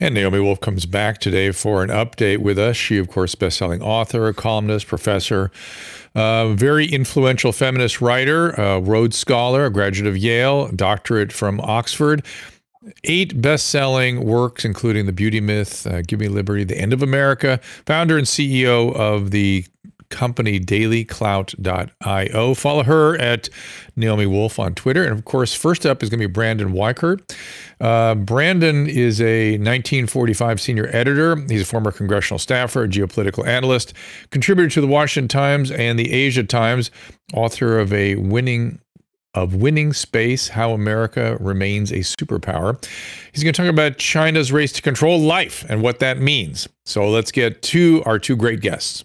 And Naomi Wolf comes back today for an update with us. She, of course, best-selling author, columnist, professor, uh, very influential feminist writer, Rhodes Scholar, a graduate of Yale, doctorate from Oxford. Eight best selling works, including The Beauty Myth, uh, Give Me Liberty, The End of America, founder and CEO of the company dailyclout.io. Follow her at Naomi Wolf on Twitter. And of course, first up is going to be Brandon Weichert. Uh, Brandon is a 19FortyFive senior editor. He's a former congressional staffer, a geopolitical analyst, contributor to the Washington Times and the Asia Times, author of a winning of winning space, how America remains a superpower. He's going to talk about China's race to control life and what that means. So let's get to our two great guests.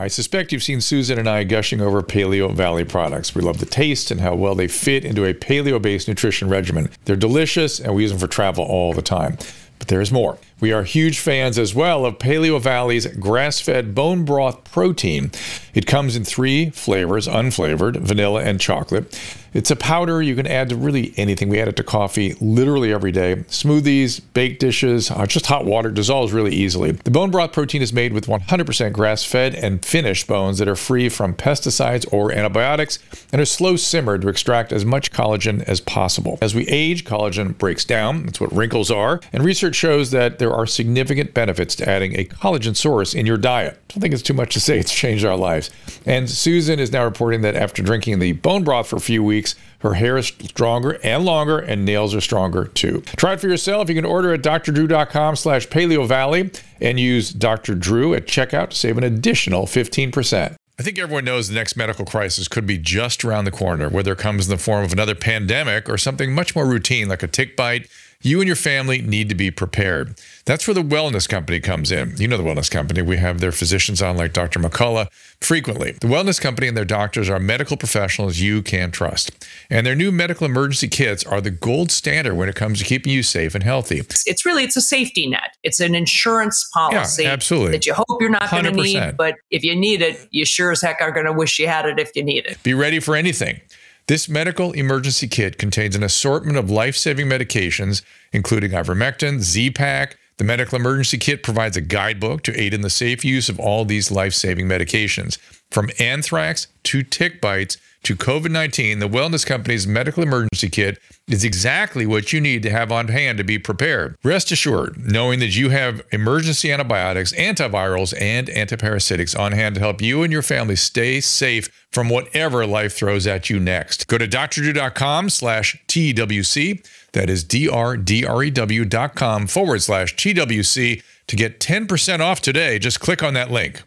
I suspect you've seen Susan and I gushing over Paleovalley products. We love the taste and how well they fit into a paleo based nutrition regimen. They're delicious and we use them for travel all the time. But there's more. We are huge fans as well of Paleovalley's grass fed bone broth protein. It comes in three flavors unflavored, vanilla, and chocolate. It's a powder you can add to really anything. We add it to coffee literally every day. Smoothies, baked dishes, uh, just hot water dissolves really easily. The bone broth protein is made with 100% grass fed and finished bones that are free from pesticides or antibiotics and are slow simmered to extract as much collagen as possible. As we age, collagen breaks down. That's what wrinkles are. And research shows that there are significant benefits to adding a collagen source in your diet. I don't think it's too much to say it's changed our lives. And Susan is now reporting that after drinking the bone broth for a few weeks, weeks. Her hair is stronger and longer, and nails are stronger too. Try it for yourself. You can order at drdrew.com slash paleovalley and use Dr. Drew at checkout to save an additional 15%. I think everyone knows the next medical crisis could be just around the corner, whether it comes in the form of another pandemic or something much more routine like a tick bite you and your family need to be prepared. That's where the wellness company comes in. You know the wellness company. We have their physicians on, like Dr. McCullough, frequently. The wellness company and their doctors are medical professionals you can trust. And their new medical emergency kits are the gold standard when it comes to keeping you safe and healthy. It's really it's a safety net. It's an insurance policy yeah, absolutely. that you hope you're not going to need, but if you need it, you sure as heck are going to wish you had it if you need it. Be ready for anything. This medical emergency kit contains an assortment of life saving medications, including ivermectin, Z Pack. The medical emergency kit provides a guidebook to aid in the safe use of all these life saving medications. From anthrax to tick bites to COVID 19, the Wellness Company's medical emergency kit is exactly what you need to have on hand to be prepared. Rest assured, knowing that you have emergency antibiotics, antivirals, and antiparasitics on hand to help you and your family stay safe from whatever life throws at you next. Go to drdrew.com slash TWC. That is D-R-D-R-E-W dot com forward slash TWC to get 10% off today. Just click on that link.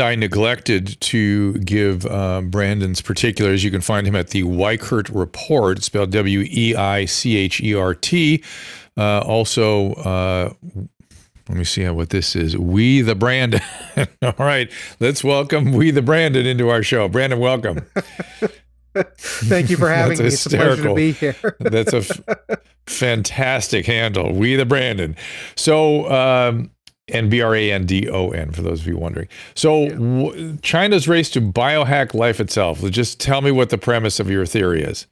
I neglected to give uh, Brandon's particulars. You can find him at the Weichert Report, spelled W E I C H E R T. Uh, also, uh, let me see what this is. We the Brandon. All right, let's welcome We the Brandon into our show. Brandon, welcome. Thank you for having me. It's a pleasure to be here. That's a f- fantastic handle. We the Brandon. So, um, and B R A N D O N for those of you wondering. So, yeah. w- China's race to biohack life itself. Just tell me what the premise of your theory is.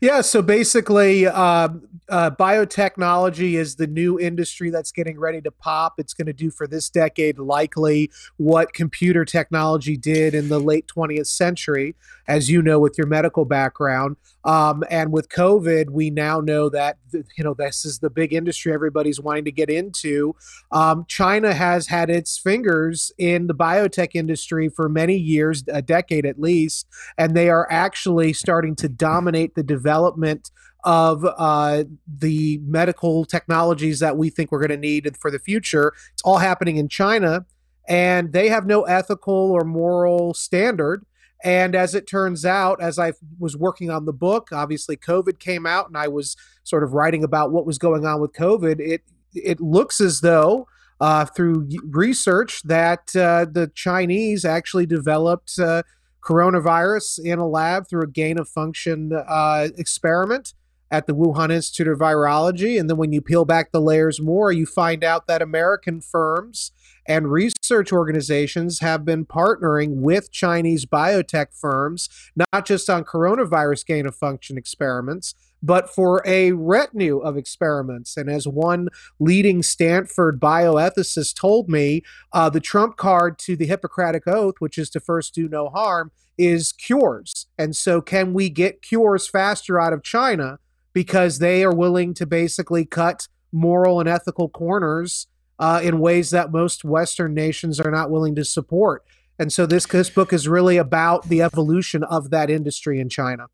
Yeah, so basically, uh, uh, biotechnology is the new industry that's getting ready to pop. It's going to do for this decade likely what computer technology did in the late 20th century, as you know, with your medical background. Um, and with COVID, we now know that you know this is the big industry everybody's wanting to get into. Um, China has had its fingers in the biotech industry for many years, a decade at least, and they are actually starting to dominate the development of uh, the medical technologies that we think we're going to need for the future. It's all happening in China, and they have no ethical or moral standard. And as it turns out, as I was working on the book, obviously COVID came out, and I was sort of writing about what was going on with COVID. It it looks as though uh, through research that uh, the Chinese actually developed uh, coronavirus in a lab through a gain of function uh, experiment at the Wuhan Institute of Virology. And then when you peel back the layers more, you find out that American firms and research organizations have been partnering with Chinese biotech firms, not just on coronavirus gain of function experiments, but for a retinue of experiments. And as one leading Stanford bioethicist told me, uh, the trump card to the Hippocratic Oath, which is to first do no harm, is cures. And so, can we get cures faster out of China because they are willing to basically cut moral and ethical corners uh, in ways that most Western nations are not willing to support? And so, this, this book is really about the evolution of that industry in China.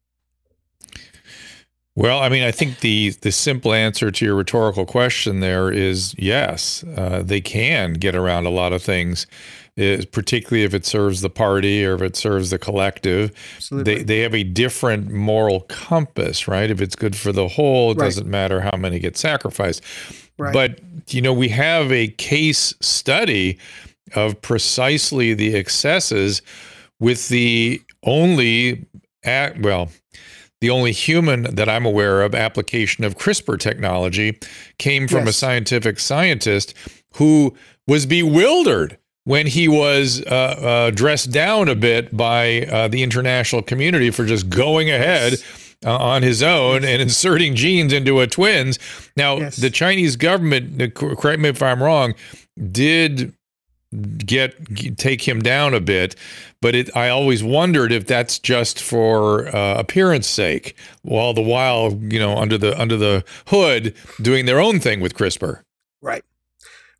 Well, I mean, I think the the simple answer to your rhetorical question there is yes. Uh, they can get around a lot of things, is particularly if it serves the party or if it serves the collective. Absolutely. They they have a different moral compass, right? If it's good for the whole, it right. doesn't matter how many get sacrificed. Right. But you know, we have a case study of precisely the excesses with the only at well the only human that I'm aware of application of CRISPR technology came from yes. a scientific scientist who was bewildered when he was uh, uh, dressed down a bit by uh, the international community for just going ahead uh, on his own and inserting genes into a twins. Now, yes. the Chinese government, correct me if I'm wrong, did get take him down a bit but it, i always wondered if that's just for uh, appearance sake while the while you know under the under the hood doing their own thing with crispr right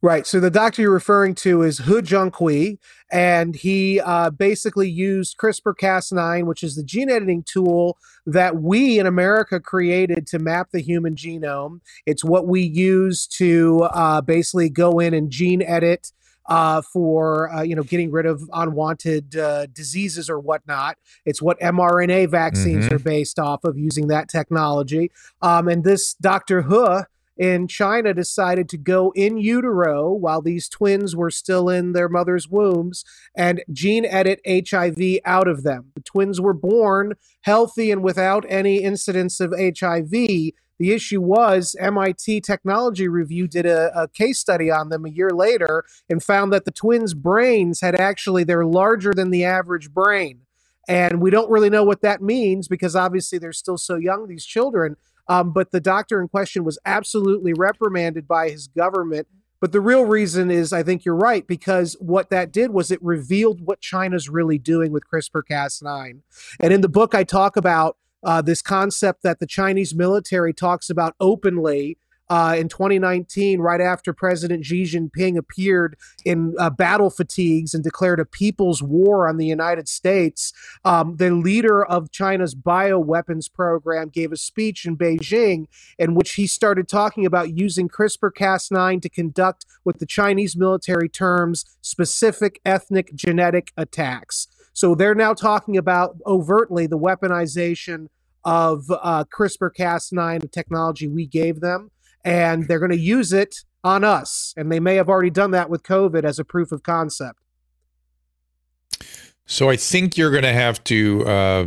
Right. So the doctor you're referring to is He Jiankui, and he uh, basically used CRISPR Cas9, which is the gene editing tool that we in America created to map the human genome. It's what we use to uh, basically go in and gene edit uh, for uh, you know getting rid of unwanted uh, diseases or whatnot. It's what mRNA vaccines mm-hmm. are based off of using that technology. Um, and this Dr. He in China decided to go in utero while these twins were still in their mother's wombs and gene edit HIV out of them. The twins were born healthy and without any incidence of HIV the issue was MIT Technology Review did a, a, case study on them a year later and found that the twins' brains had actually, they're larger than the average brain. And we don't really know what that means because obviously they're still so young, these children. Um, but the doctor in question was absolutely reprimanded by his government. But the real reason is, I think you're right, because what that did was it revealed what China's really doing with CRISPR Cas9. And in the book, I talk about uh, this concept that the Chinese military talks about openly uh, in 2019, right after President Xi Jinping appeared in uh, battle fatigues and declared a people's war on the United States, um, the leader of China's bioweapons program gave a speech in Beijing in which he started talking about using CRISPR Cas9 to conduct what the Chinese military terms specific ethnic genetic attacks. So they're now talking about overtly the weaponization of uh, CRISPR Cas9 the technology we gave them and they're going to use it on us. And they may have already done that with COVID as a proof of concept. So I think you're going to have to uh,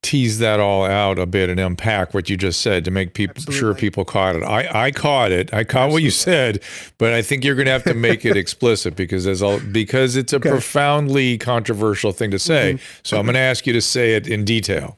tease that all out a bit and unpack what you just said to make people sure people caught it. I, I caught it. I caught Absolutely. what you said, but I think you're going to have to make it explicit because as all because it's a okay. profoundly controversial thing to say. Mm-hmm. So I'm going to ask you to say it in detail.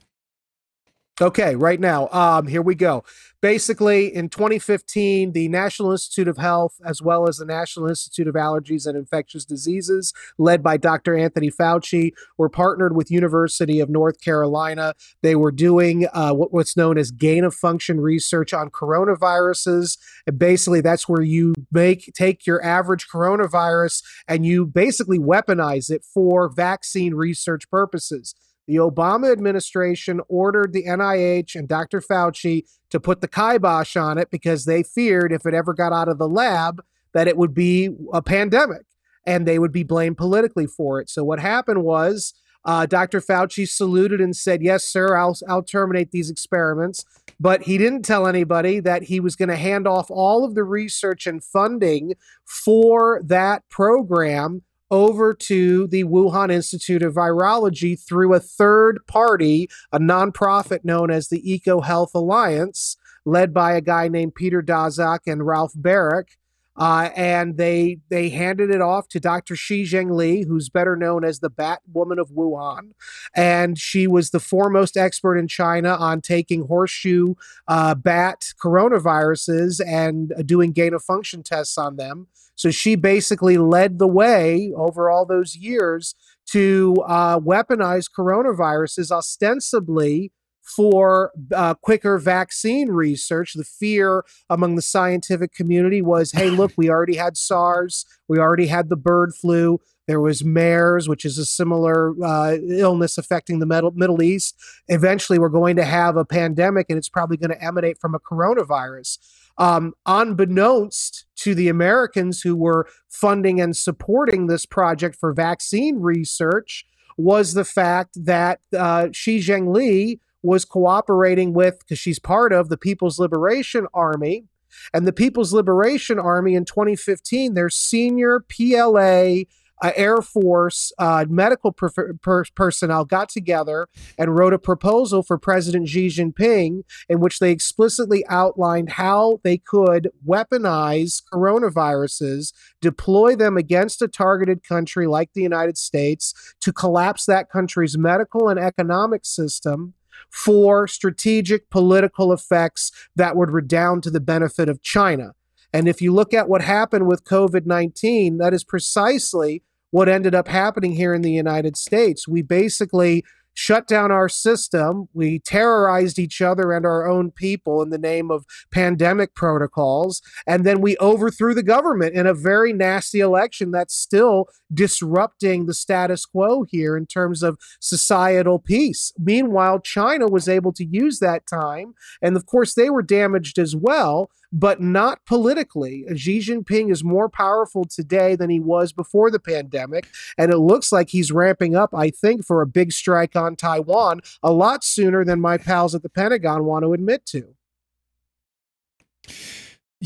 Okay, right now, um, here we go basically in 2015 the national institute of health as well as the national institute of allergies and infectious diseases led by dr anthony fauci were partnered with university of north carolina. They were doing uh, what, what's known as gain of function research on coronaviruses. And basically that's where you make take your average coronavirus and you basically weaponize it for vaccine research purposes the Obama administration ordered the NIH and Dr. Fauci to put the kibosh on it because they feared if it ever got out of the lab that it would be a pandemic and they would be blamed politically for it. So what happened was uh, Dr. Fauci saluted and said, "Yes, sir, I'll I'll terminate these experiments." But he didn't tell anybody that he was going to hand off all of the research and funding for that program over to the Wuhan Institute of Virology through a third party, a nonprofit known as the EcoHealth Alliance, led by a guy named Peter Daszak and Ralph Baric. Uh, and they they handed it off to Dr. Shi Zhengli, who's better known as the Bat Woman of Wuhan, and she was the foremost expert in China on taking horseshoe uh, bat coronaviruses and doing gain of function tests on them. So she basically led the way over all those years to uh, weaponize coronaviruses ostensibly for uh, quicker vaccine research. The fear among the scientific community was hey, look, we already had SARS, we already had the bird flu. There was MERS, which is a similar uh, illness affecting the Middle, Middle East. Eventually, we're going to have a pandemic, and it's probably going to emanate from a coronavirus. Um, unbeknownst to the Americans who were funding and supporting this project for vaccine research, was the fact that uh, Shi Zhengli was cooperating with, because she's part of the People's Liberation Army. And the People's Liberation Army in 2015, their senior PLA uh, Air Force uh, medical per- per- personnel got together and wrote a proposal for President Xi Jinping in which they explicitly outlined how they could weaponize coronaviruses, deploy them against a targeted country like the United States to collapse that country's medical and economic system for strategic political effects that would redound to the benefit of China. And if you look at what happened with COVID 19, that is precisely what ended up happening here in the United States. We basically shut down our system. We terrorized each other and our own people in the name of pandemic protocols. And then we overthrew the government in a very nasty election that's still disrupting the status quo here in terms of societal peace. Meanwhile, China was able to use that time. And of course, they were damaged as well but not politically. Xi Jinping is more powerful today than he was before the pandemic. And it looks like he's ramping up, I think, for a big strike on Taiwan a lot sooner than my pals at the Pentagon want to admit to.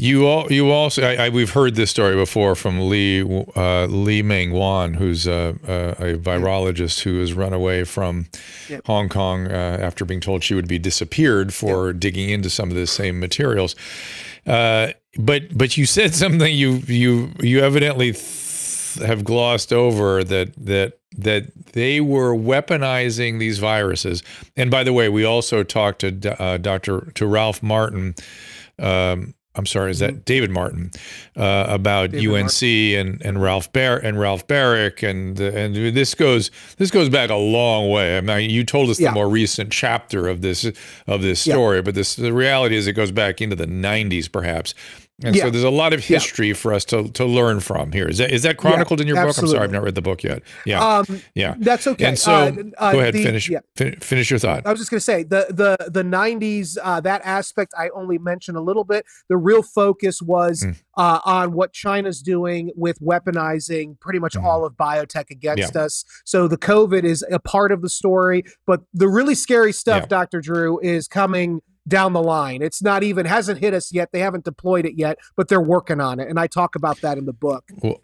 You all, you also, I, I, we've heard this story before from Lee uh, Li-Meng Yan, who's a, a, a, virologist who has run away from yep. Hong Kong uh, after being told she would be disappeared for yep. digging into some of the same materials. Uh, but but you said something you you you evidently th- have glossed over that that that they were weaponizing these viruses. And by the way, we also talked to uh, Dr. to Ralph Martin. Um, I'm sorry, is that mm-hmm. David Martin uh, about David UNC Martin. and and Ralph Bar- and Ralph Baric and and this goes this goes back a long way. I mean, you told us yeah. the more recent chapter of this of this story, yeah. but this the reality is it goes back into the 90s perhaps. And yeah. so there's a lot of history yeah. for us to, to learn from here. Is that is that chronicled yeah, in your absolutely. book? I'm sorry, I've not read the book yet. Yeah, um, yeah, that's okay. And so, uh, uh, go ahead, the, finish fin- finish your thought. I was just going to say the the the 90s uh, that aspect I only mentioned a little bit. The real focus was mm. on what China's doing with weaponizing pretty much mm. all of biotech against us. So the COVID is a part of the story, but the really scary stuff, Dr. Drew, is coming down the line. It's not even hasn't hit us yet. They haven't deployed it yet, but they're working on it, and I talk about that in the book. Well,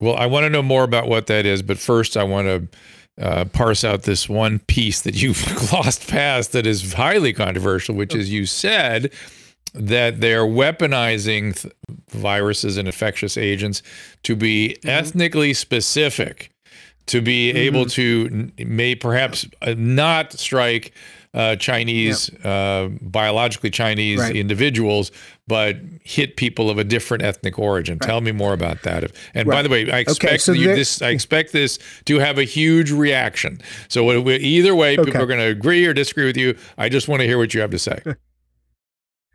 well, I want to know more about what that is, but first I want to. Uh, parse out this one piece that you've glossed past that is highly controversial, which is you said that they're weaponizing th- viruses and infectious agents to be mm-hmm. ethnically specific, to be mm-hmm. able to may perhaps uh, not strike uh, Chinese, yep. uh, biologically Chinese right. individuals, but hit people of a different ethnic origin. Right. Tell me more about that. And right. by the way, I expect okay, so you, this. I expect this to have a huge reaction. So either way, okay. people are going to agree or disagree with you. I just want to hear what you have to say.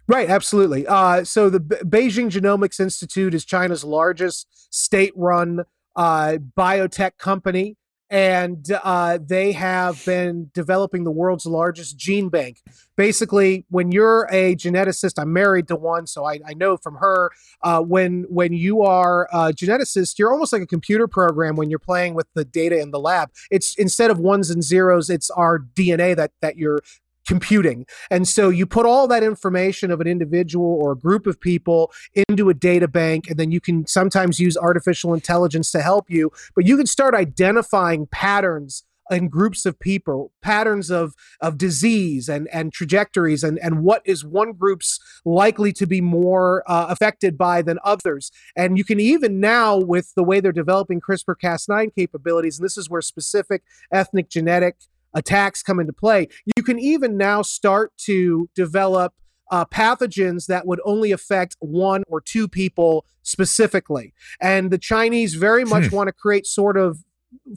Right, absolutely. Uh, so the Beijing Genomics Institute is China's largest state-run uh, biotech company and uh, they have been developing the world's largest gene bank. Basically, when you're a geneticist, I'm married to one, so I, I know from her. Uh, when when you are a geneticist, you're almost like a computer program when you're playing with the data in the lab. It's instead of ones and zeros, it's our DNA that that you're computing. And so you put all that information of an individual or a group of people into a data bank, and then you can sometimes use artificial intelligence to help you. But you can start identifying patterns in groups of people patterns of of disease and and trajectories and and what is one group's likely to be more uh, affected by than others and you can even now with the way they're developing crispr cas9 capabilities and this is where specific ethnic genetic attacks come into play. You can even now start to develop uh, pathogens that would only affect one or two people specifically. And the Chinese very much hmm. want to create sort of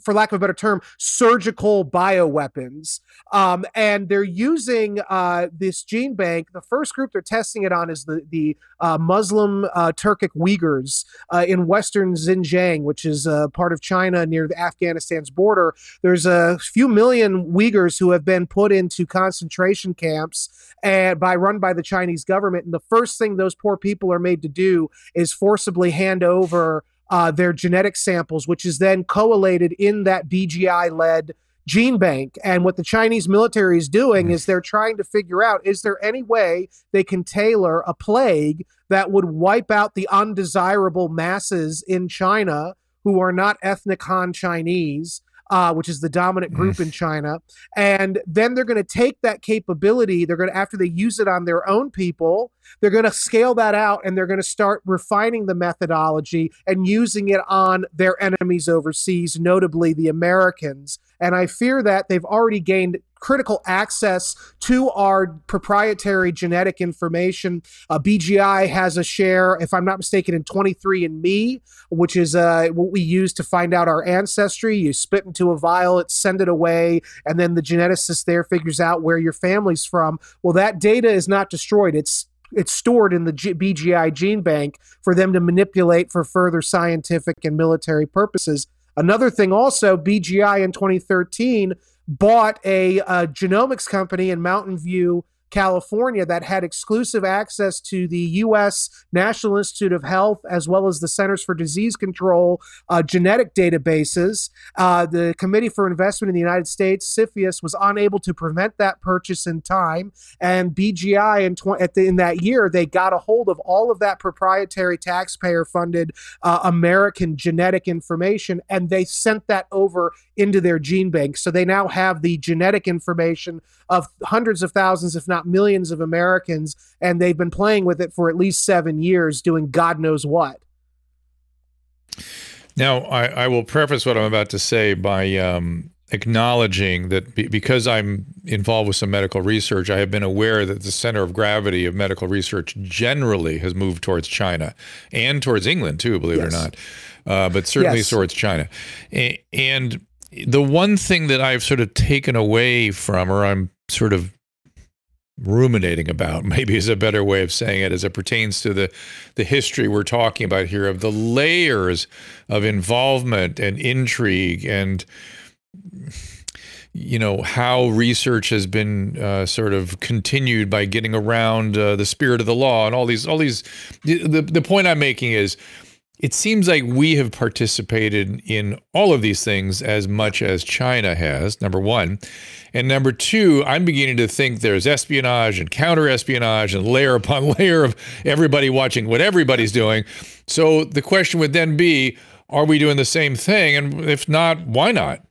for lack of a better term, surgical bioweapons. Um, and they're using uh, this gene bank. The first group they're testing it on is the, the uh, Muslim uh, Turkic Uyghurs uh, in western Xinjiang, which is uh, part of China near Afghanistan's border. There's a few million Uyghurs who have been put into concentration camps and by run by the Chinese government. And the first thing those poor people are made to do is forcibly hand over uh, their genetic samples, which is then collated in that BGI led gene bank. And what the Chinese military is doing is they're trying to figure out is there any way they can tailor a plague that would wipe out the undesirable masses in China who are not ethnic Han Chinese uh, which is the dominant group in China. And then they're going to take that capability. They're going to, after they use it on their own people, they're going to scale that out and they're going to start refining the methodology and using it on their enemies overseas, notably the Americans. And I fear that they've already gained critical access to our proprietary genetic information. Uh, BGI has a share, if I'm not mistaken, in 23andMe, which is uh, what we use to find out our ancestry. You spit into a vial, it send it away, and then the geneticist there figures out where your family's from. Well, that data is not destroyed. It's it's stored in the G- BGI gene bank for them to manipulate for further scientific and military purposes. Another thing, also, BGI in 2013 bought a, a genomics company in Mountain View, California that had exclusive access to the U.S. National Institute of Health as well as the Centers for Disease Control uh, genetic databases. Uh, the Committee for Investment in the United States, CFIUS, was unable to prevent that purchase in time, and BGI in, tw- the, in that year they got a hold of all of that proprietary taxpayer-funded uh, American genetic information, and they sent that over into their gene bank. So they now have the genetic information of hundreds of thousands, if not millions, of Americans, and they've been playing with it for at least seven years, doing God knows what. Now, I, I will preface what I'm about to say by um, acknowledging that be, because I'm involved with some medical research, I have been aware that the center of gravity of medical research generally has moved towards China and towards England too, believe yes. it or not, uh, but certainly yes. towards China. and the one thing that I've sort of taken away from, or I'm sort of ruminating about, maybe is a better way of saying it, as it pertains to the the history we're talking about here of the layers of involvement and intrigue and you know how research has been uh, sort of continued by getting around uh, the spirit of the law and all these all these the the point I'm making is it seems like we have participated in all of these things as much as China has, number one. And number two, I'm beginning to think there's espionage and counter espionage and layer upon layer of everybody watching what everybody's doing. So the question would then be are we doing the same thing? And if not, why not?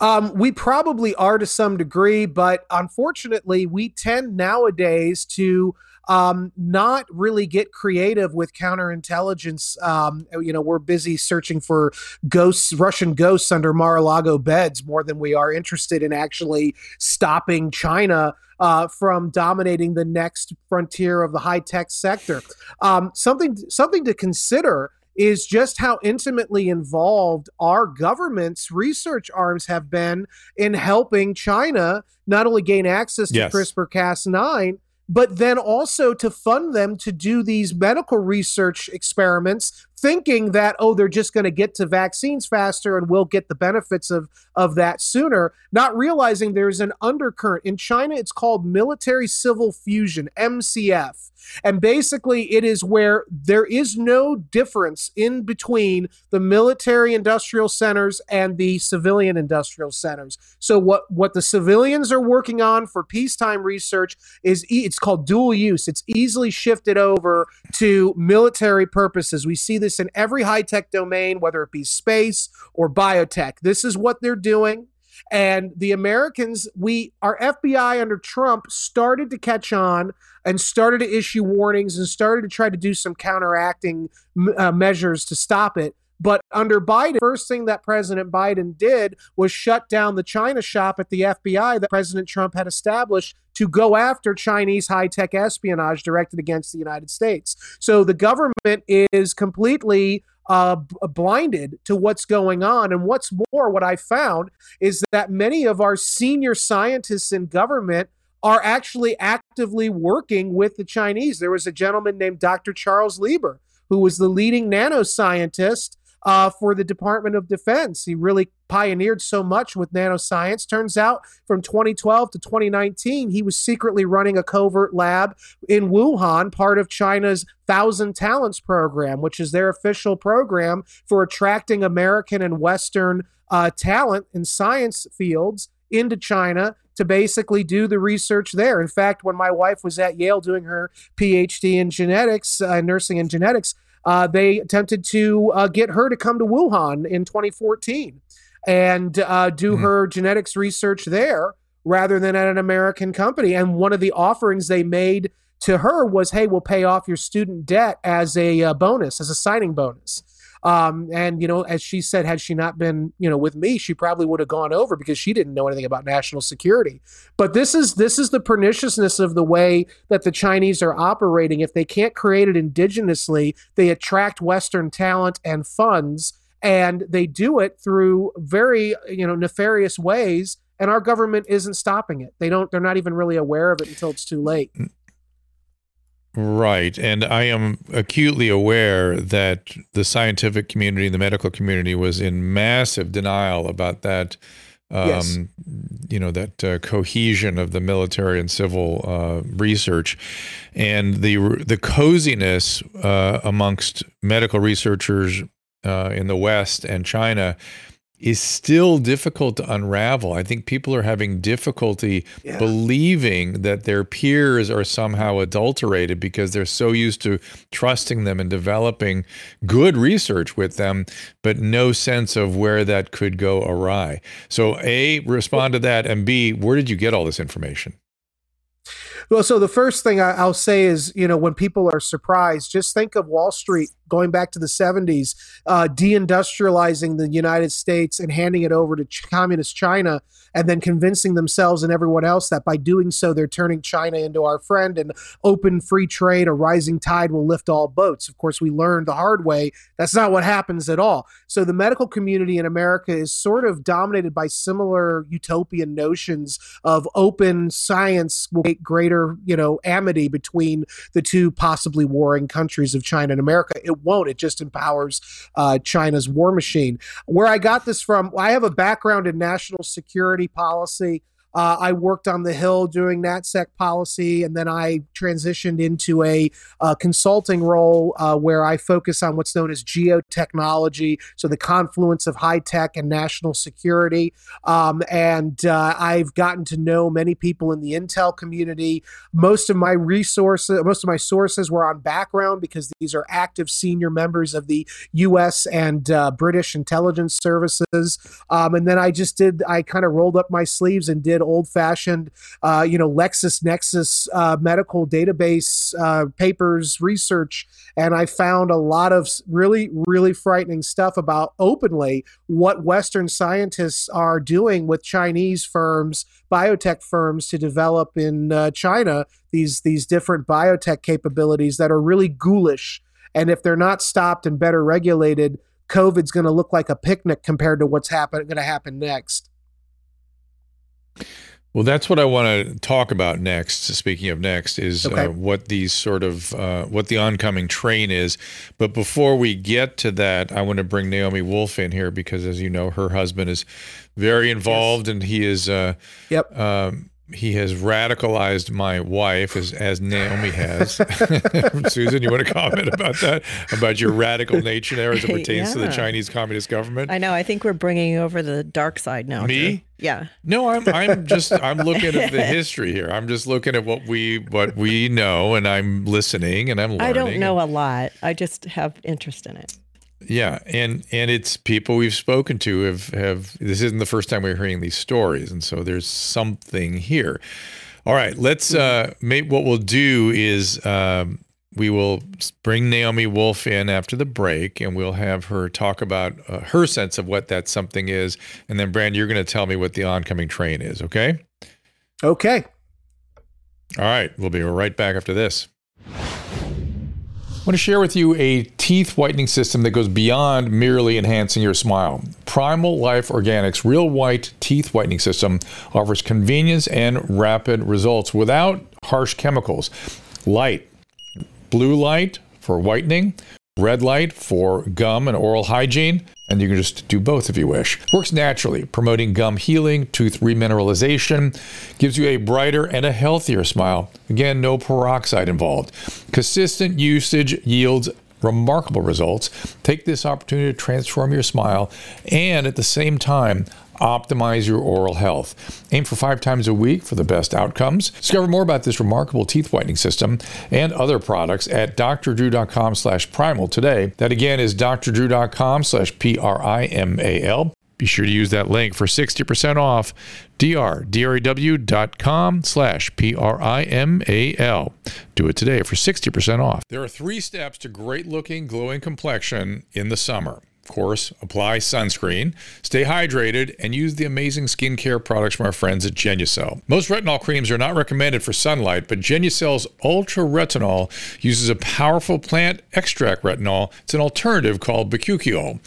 Um, we probably are to some degree, but unfortunately, we tend nowadays to um, not really get creative with counterintelligence. Um, you know, we're busy searching for ghosts, Russian ghosts under Mar-a-Lago beds more than we are interested in actually stopping China uh, from dominating the next frontier of the high tech sector. Um, something something to consider is just how intimately involved our government's research arms have been in helping China not only gain access to yes. CRISPR Cas9, but then also to fund them to do these medical research experiments thinking that oh they're just going to get to vaccines faster and we'll get the benefits of of that sooner not realizing there's an undercurrent. In China it's called military civil fusion MCF and basically it is where there is no difference in between the military industrial centers and the civilian industrial centers. So what what the civilians are working on for peacetime research is e- it's called dual use. It's easily shifted over to military purposes. We see this in every high tech domain, whether it be space or biotech. This is what they're doing. And the Americans, we, our FBI under Trump started to catch on and started to issue warnings and started to try to do some counteracting uh, measures to stop it. But under Biden, first thing that President Biden did was shut down the China shop at the FBI that President Trump had established to go after Chinese high tech espionage directed against the United States. So the government is completely uh, blinded to what's going on. And what's more, what I found is that many of our senior scientists in government are actually actively working with the Chinese. There was a gentleman named Dr. Charles Lieber, who was the leading nanoscientist uh, for the Department of Defense. He really pioneered so much with nanoscience. Turns out from 2012 to 2019, he was secretly running a covert lab in Wuhan, part of China's Thousand Talents program, which is their official program for attracting American and Western uh, talent in science fields into China to basically do the research there. In fact, when my wife was at Yale doing her PhD in genetics, uh, nursing and genetics, uh, they attempted to uh, get her to come to Wuhan in 2014 and uh, do mm-hmm. her genetics research there rather than at an American company. And one of the offerings they made to her was, "Hey, we'll pay off your student debt as a uh, bonus, as a signing bonus." Um, and you know, as she said, had she not been, you know, with me, she probably would have gone over because she didn't know anything about national security. But this is this is the perniciousness of the way that the Chinese are operating. If they can't create it indigenously, they attract Western talent and funds, and they do it through very, you know, nefarious ways. And our government isn't stopping it. They don't. They're not even really aware of it until it's too late. Right. And I am acutely aware that the scientific community, the medical community was in massive denial about that. Um, yes. You know, that uh, cohesion of the military and civil uh, research and the, the coziness uh, amongst medical researchers uh, in the West and China is still difficult to unravel. I think people are having difficulty yeah. believing that their peers are somehow adulterated because they're so used to trusting them and developing good research with them, but no sense of where that could go awry. So, A, respond to that, and B, where did you get all this information? Well, so the first thing I, will say is, you know, when people are surprised, just think of Wall Street going back to the 70s, uh, deindustrializing the United States and handing it over to communist China, and then convincing themselves and everyone else that by doing so, they're turning China into our friend and open free trade, a rising tide will lift all boats. Of course, we learned the hard way that's not what happens at all. So the medical community in America is sort of dominated by similar utopian notions of open science will make greater you know, amity between the two possibly warring countries of China and America. It won't. It just empowers uh, China's war machine. Where I got this from, I have a background in national security policy. Uh, I worked on the Hill doing NatSec policy, and then I transitioned into a uh, consulting role uh, where I focus on what's known as geotechnology, so the confluence of high tech and national security. Um, and uh, I've gotten to know many people in the intel community. Most of my resources, most of my sources were on background because these are active senior members of the U.S. and uh, British intelligence services. Um, and then I just did, I kind of rolled up my sleeves and did old fashioned, uh, you know, LexisNexis uh, medical database uh, papers research, and I found a lot of really, really frightening stuff about openly what Western scientists are doing with Chinese firms, biotech firms, to develop in uh, China these these different biotech capabilities that are really ghoulish. And if they're not stopped and better regulated, COVID's going to look like a picnic compared to what's happen, going to happen next. Well, that's what I want to talk about next. Speaking of next, is Okay. uh, what these sort of uh, what the oncoming train is. But before we get to that, I want to bring Naomi Wolf in here because, as you know, her husband is very involved, and he is. Uh, Yep. um, he has radicalized my wife as, as Naomi has. Susan, you want to comment about that? About your radical nature there as it pertains to the Chinese Communist government? I know. I think we're bringing over the dark side now. Me? Drew. Yeah. No, I'm I'm just I'm looking at the history here. I'm just looking at what we what we know and I'm listening and I'm learning. I don't know a lot. I just have interest in it. Yeah, and and it's people we've spoken to have have this isn't the first time we're hearing these stories and so there's something here. All right, let's uh maybe what we'll do is um we will bring Naomi Wolf in after the break and we'll have her talk about uh, her sense of what that something is and then Brand you're going to tell me what the oncoming train is, okay? Okay. All right, we'll be right back after this. I want to share with you a teeth whitening system that goes beyond merely enhancing your smile. Primal Life Organics Real White Teeth Whitening System offers convenience and rapid results without harsh chemicals. Light, blue light for whitening, red light for gum and oral hygiene, and you can just do both if you wish. Works naturally, promoting gum healing, tooth remineralization, gives you a brighter and a healthier smile. Again, no peroxide involved. Consistent usage yields remarkable results. Take this opportunity to transform your smile and at the same time optimize your oral health. Aim for five times a week for the best outcomes. Discover more about this remarkable teeth whitening system and other products at drdrew.com slash primal today. That again is drdrew.com slash P-R-I-M-A-L. Be sure to use that link for 60% off. drdrew.com slash P-R-I-M-A-L. Do it today for 60% off. There are three steps to great looking, glowing complexion in the summer. Course, apply sunscreen, stay hydrated, and use the amazing skincare products from our friends at Genucel. Most retinol creams are not recommended for sunlight, but Genucel's Ultra Retinol uses a powerful plant extract retinol. It's an alternative called bakuchiol,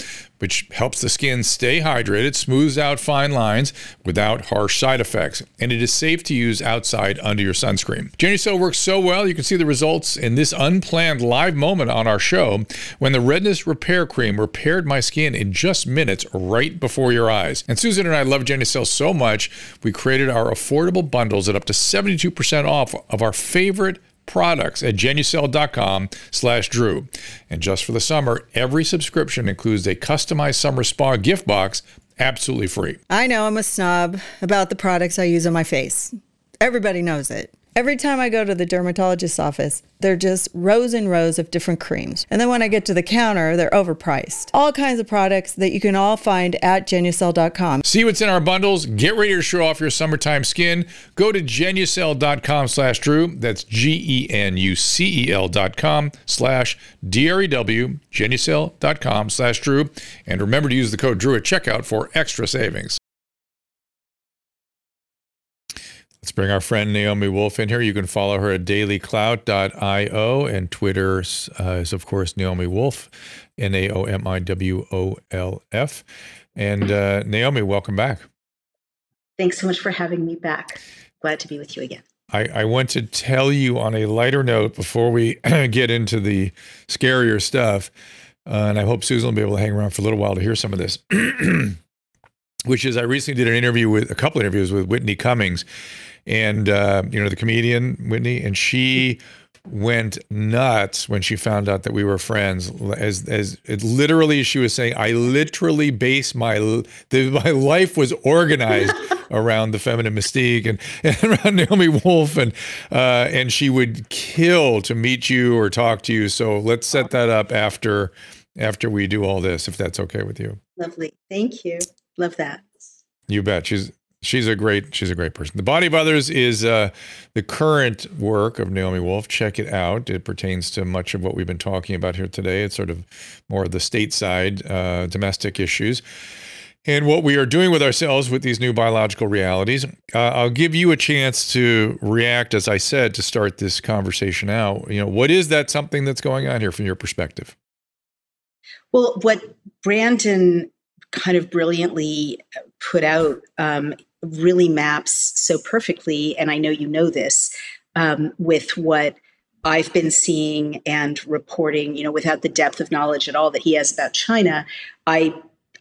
which helps the skin stay hydrated, smooths out fine lines without harsh side effects, and it is safe to use outside under your sunscreen. Genucel works so well, you can see the results in this unplanned live moment on our show when the redness repair cream repaired my skin in just minutes right before your eyes. And Susan and I love Genucel so much, we created our affordable bundles at up to 72% off of our favorite products at genucel.com slash drew and just for the summer every subscription includes a customized summer spa gift box absolutely free I know I'm a snob about the products I use on my face. Everybody knows it. Every time I go to the dermatologist's office, they're just rows and rows of different creams. And then when I get to the counter, they're overpriced. All kinds of products that you can all find at genucel.com. see what's in our bundles get ready to show off your summertime skin go to genucel.com slash drew that's g-e-n-u-c-e-l dot com slash d-r-e-w genucel.com slash drew and remember to use the code drew at checkout for extra savings Let's bring our friend Naomi Wolf in here. You can follow her at dailyclout.io and Twitter uh, is, of course, Naomi Wolf, N A O M I W O L F. And uh, Naomi, welcome back. Thanks so much for having me back. Glad to be with you again. I, I want to tell you on a lighter note before we get into the scarier stuff, uh, and I hope Susan will be able to hang around for a little while to hear some of this. Which is, I recently did an interview with a couple of interviews with Whitney Cummings, and uh, you know the comedian Whitney, and she went nuts when she found out that we were friends. As as it literally, she was saying, I literally base my the, my life was organized around the feminine mystique and, and around Naomi Wolf, and uh, and she would kill to meet you or talk to you. So let's set that up after after we do all this, if that's okay with you. Lovely. Thank you. Love that. You bet. She's she's a great she's a great person. The Bodies of Others is uh, the current work of Naomi Wolf. Check it out. It pertains to much of what we've been talking about here today. It's sort of more of the stateside uh, domestic issues. And what we are doing with ourselves with these new biological realities, uh, I'll give you a chance to react, as I said, to start this conversation out. You know, what is that something that's going on here from your perspective? Well, what Brandon kind of brilliantly put out um, really maps so perfectly, and I know you know this, um, with what I've been seeing and reporting, you know, without the depth of knowledge at all that he has about China, I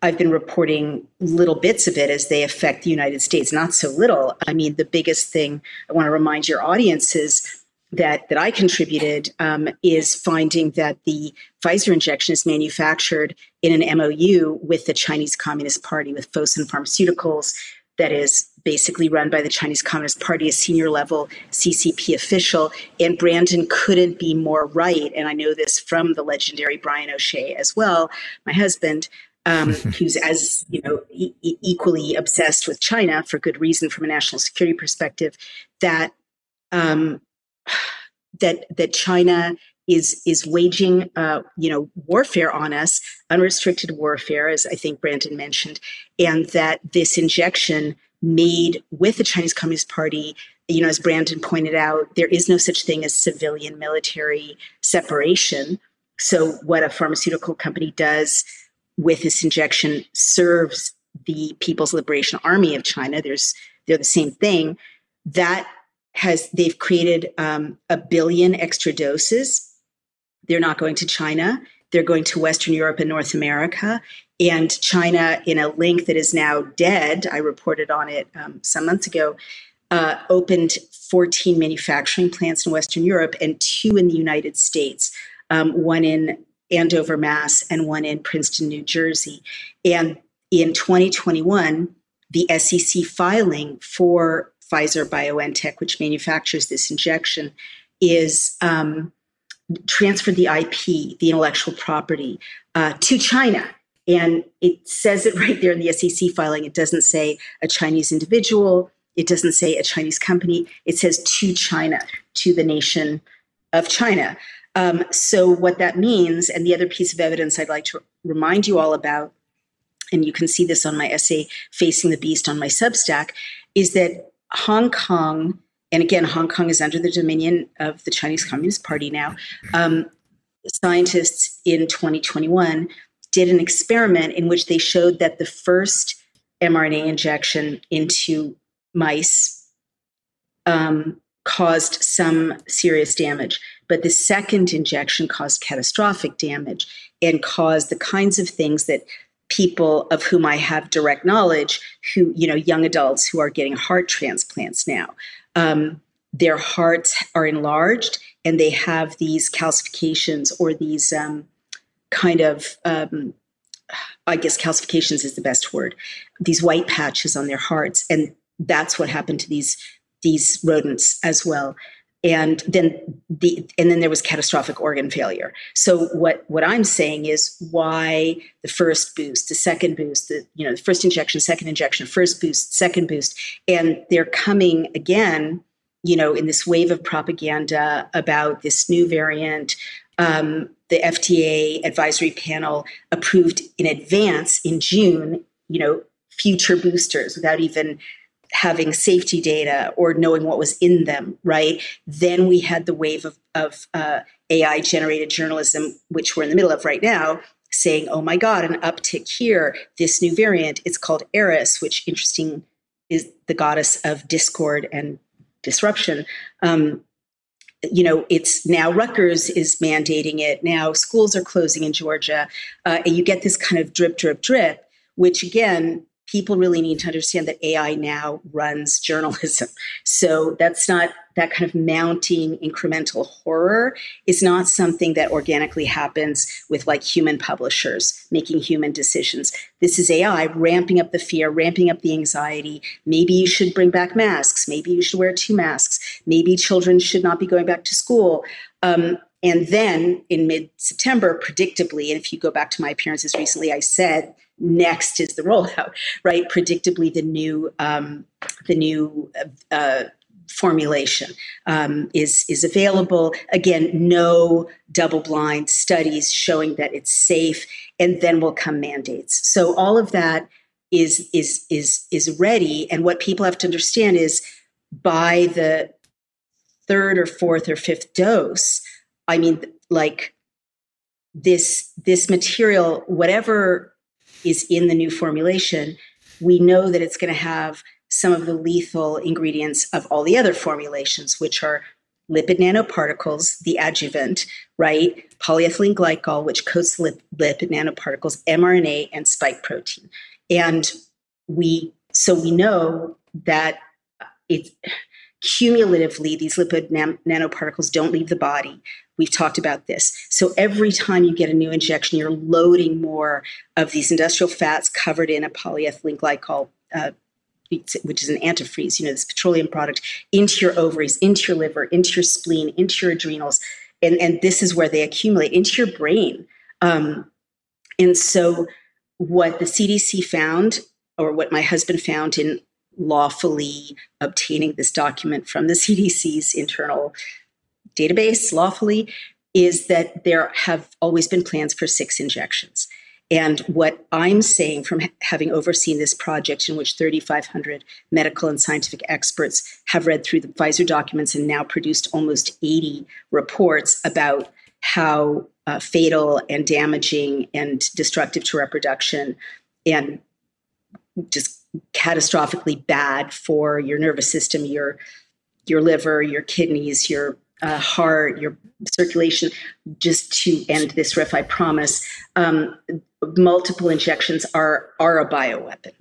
I've been reporting little bits of it as they affect the United States, not so little. I mean, the biggest thing I want to remind your audience is that that I contributed um, is finding that the Pfizer injection is manufactured in an MOU with the Chinese Communist Party, with Fosun Pharmaceuticals, that is basically run by the Chinese Communist Party, a senior level CCP official. And Brandon couldn't be more right. And I know this from the legendary Brian O'Shea as well, my husband. Um, who's as you know e- equally obsessed with China for good reason from a national security perspective, that um, that that China is is waging uh, you know warfare on us, unrestricted warfare, as I think Brandon mentioned, and that this injection made with the Chinese Communist Party, you know, as Brandon pointed out, there is no such thing as civilian military separation. So what a pharmaceutical company does with this injection serves the People's Liberation Army of China. There's they're the same thing. That has they've created um, a billion extra doses. They're not going to China. They're going to Western Europe and North America. And China, in a link that is now dead, I reported on it um, some months ago, uh, opened 14 manufacturing plants in Western Europe and two in the United States, um, one in Andover, Mass, and one in Princeton, New Jersey. And in 2021, the SEC filing for Pfizer BioNTech, which manufactures this injection, is um, transferred the IP, the intellectual property, uh, to China. And it says it right there in the SEC filing. It doesn't say a Chinese individual, it doesn't say a Chinese company, it says to China, to the nation of China. Um, so, what that means, and the other piece of evidence I'd like to remind you all about, and you can see this on my essay, Facing the Beast on my Substack, is that Hong Kong, and again, Hong Kong is under the dominion of the Chinese Communist Party now. Um, scientists in 2021 did an experiment in which they showed that the first mRNA injection into mice um, caused some serious damage, but the second injection caused catastrophic damage and caused the kinds of things that people of whom I have direct knowledge, who, you know, young adults who are getting heart transplants now. Um, their hearts are enlarged and they have these calcifications or these um, kind of, um, I guess calcifications is the best word, these white patches on their hearts. And that's what happened to these these rodents as well and then the and then there was catastrophic organ failure. So what what i'm saying is why the first boost the second boost the you know the first injection second injection first boost second boost. And they're coming again you know in this wave of propaganda about this new variant. Um, the fda advisory panel approved in advance in june you know future boosters without even having safety data or knowing what was in them, right? Then we had the wave of, of uh, AI generated journalism, which we're in the middle of right now, saying, oh my God, an uptick here, this new variant. It's called Eris, which interesting is the goddess of discord and disruption. Um, you know, it's now Rutgers is mandating it. Now schools are closing in Georgia. Uh, and you get this kind of drip, drip, drip, which again people really need to understand that AI now runs journalism. So that's not that kind of mounting incremental horror is not something that organically happens with like human publishers making human decisions. This is AI ramping up the fear, ramping up the anxiety. Maybe you should bring back masks. Maybe you should wear two masks. Maybe children should not be going back to school. Um, and then in mid September, predictably, and if you go back to my appearances recently, I said next is the rollout, right? Predictably, the new um, the new uh, formulation um, is is available. Again, no double blind studies showing that it's safe, and then will come mandates. So all of that is is is is ready. And what people have to understand is by the third or fourth or fifth dose, I mean, like this this material, whatever is in the new formulation, we know that it's going to have some of the lethal ingredients of all the other formulations, which are lipid nanoparticles, the adjuvant, right? Polyethylene glycol, which coats lip, lipid nanoparticles, mRNA, and spike protein. And we, so we know that it's cumulatively, these lipid nanoparticles don't leave the body. We've talked about this. So every time you get a new injection, you're loading more of these industrial fats covered in a polyethylene glycol uh, which is an antifreeze, you know, this petroleum product, into your ovaries, into your liver, into your spleen, into your adrenals. And, and this is where they accumulate into your brain. Um, and so, what the CDC found, or what my husband found in lawfully obtaining this document from the CDC's internal database, lawfully, is that there have always been plans for six injections. And what I'm saying from having overseen this project, in which 3,500 medical and scientific experts have read through the Pfizer documents and now produced almost 80 reports about how uh, fatal and damaging and destructive to reproduction and just catastrophically bad for your nervous system, your your liver, your kidneys, your uh, heart, your circulation, just to end this riff, I promise. Um, multiple injections are are a bioweapon.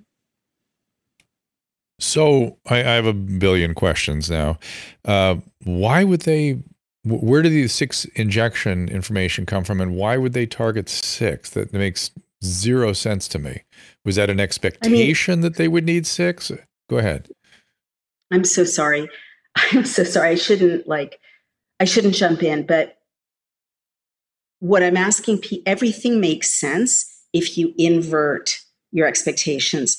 So I, I have a billion questions now. Uh, why would they? Where did the six injection information come from, and why would they target six? That makes zero sense to me. Was that an expectation I mean, that they would need six? Go ahead. I'm so sorry. I'm so sorry. I shouldn't like. I shouldn't jump in, but what I'm asking, P everything makes sense if you invert your expectations.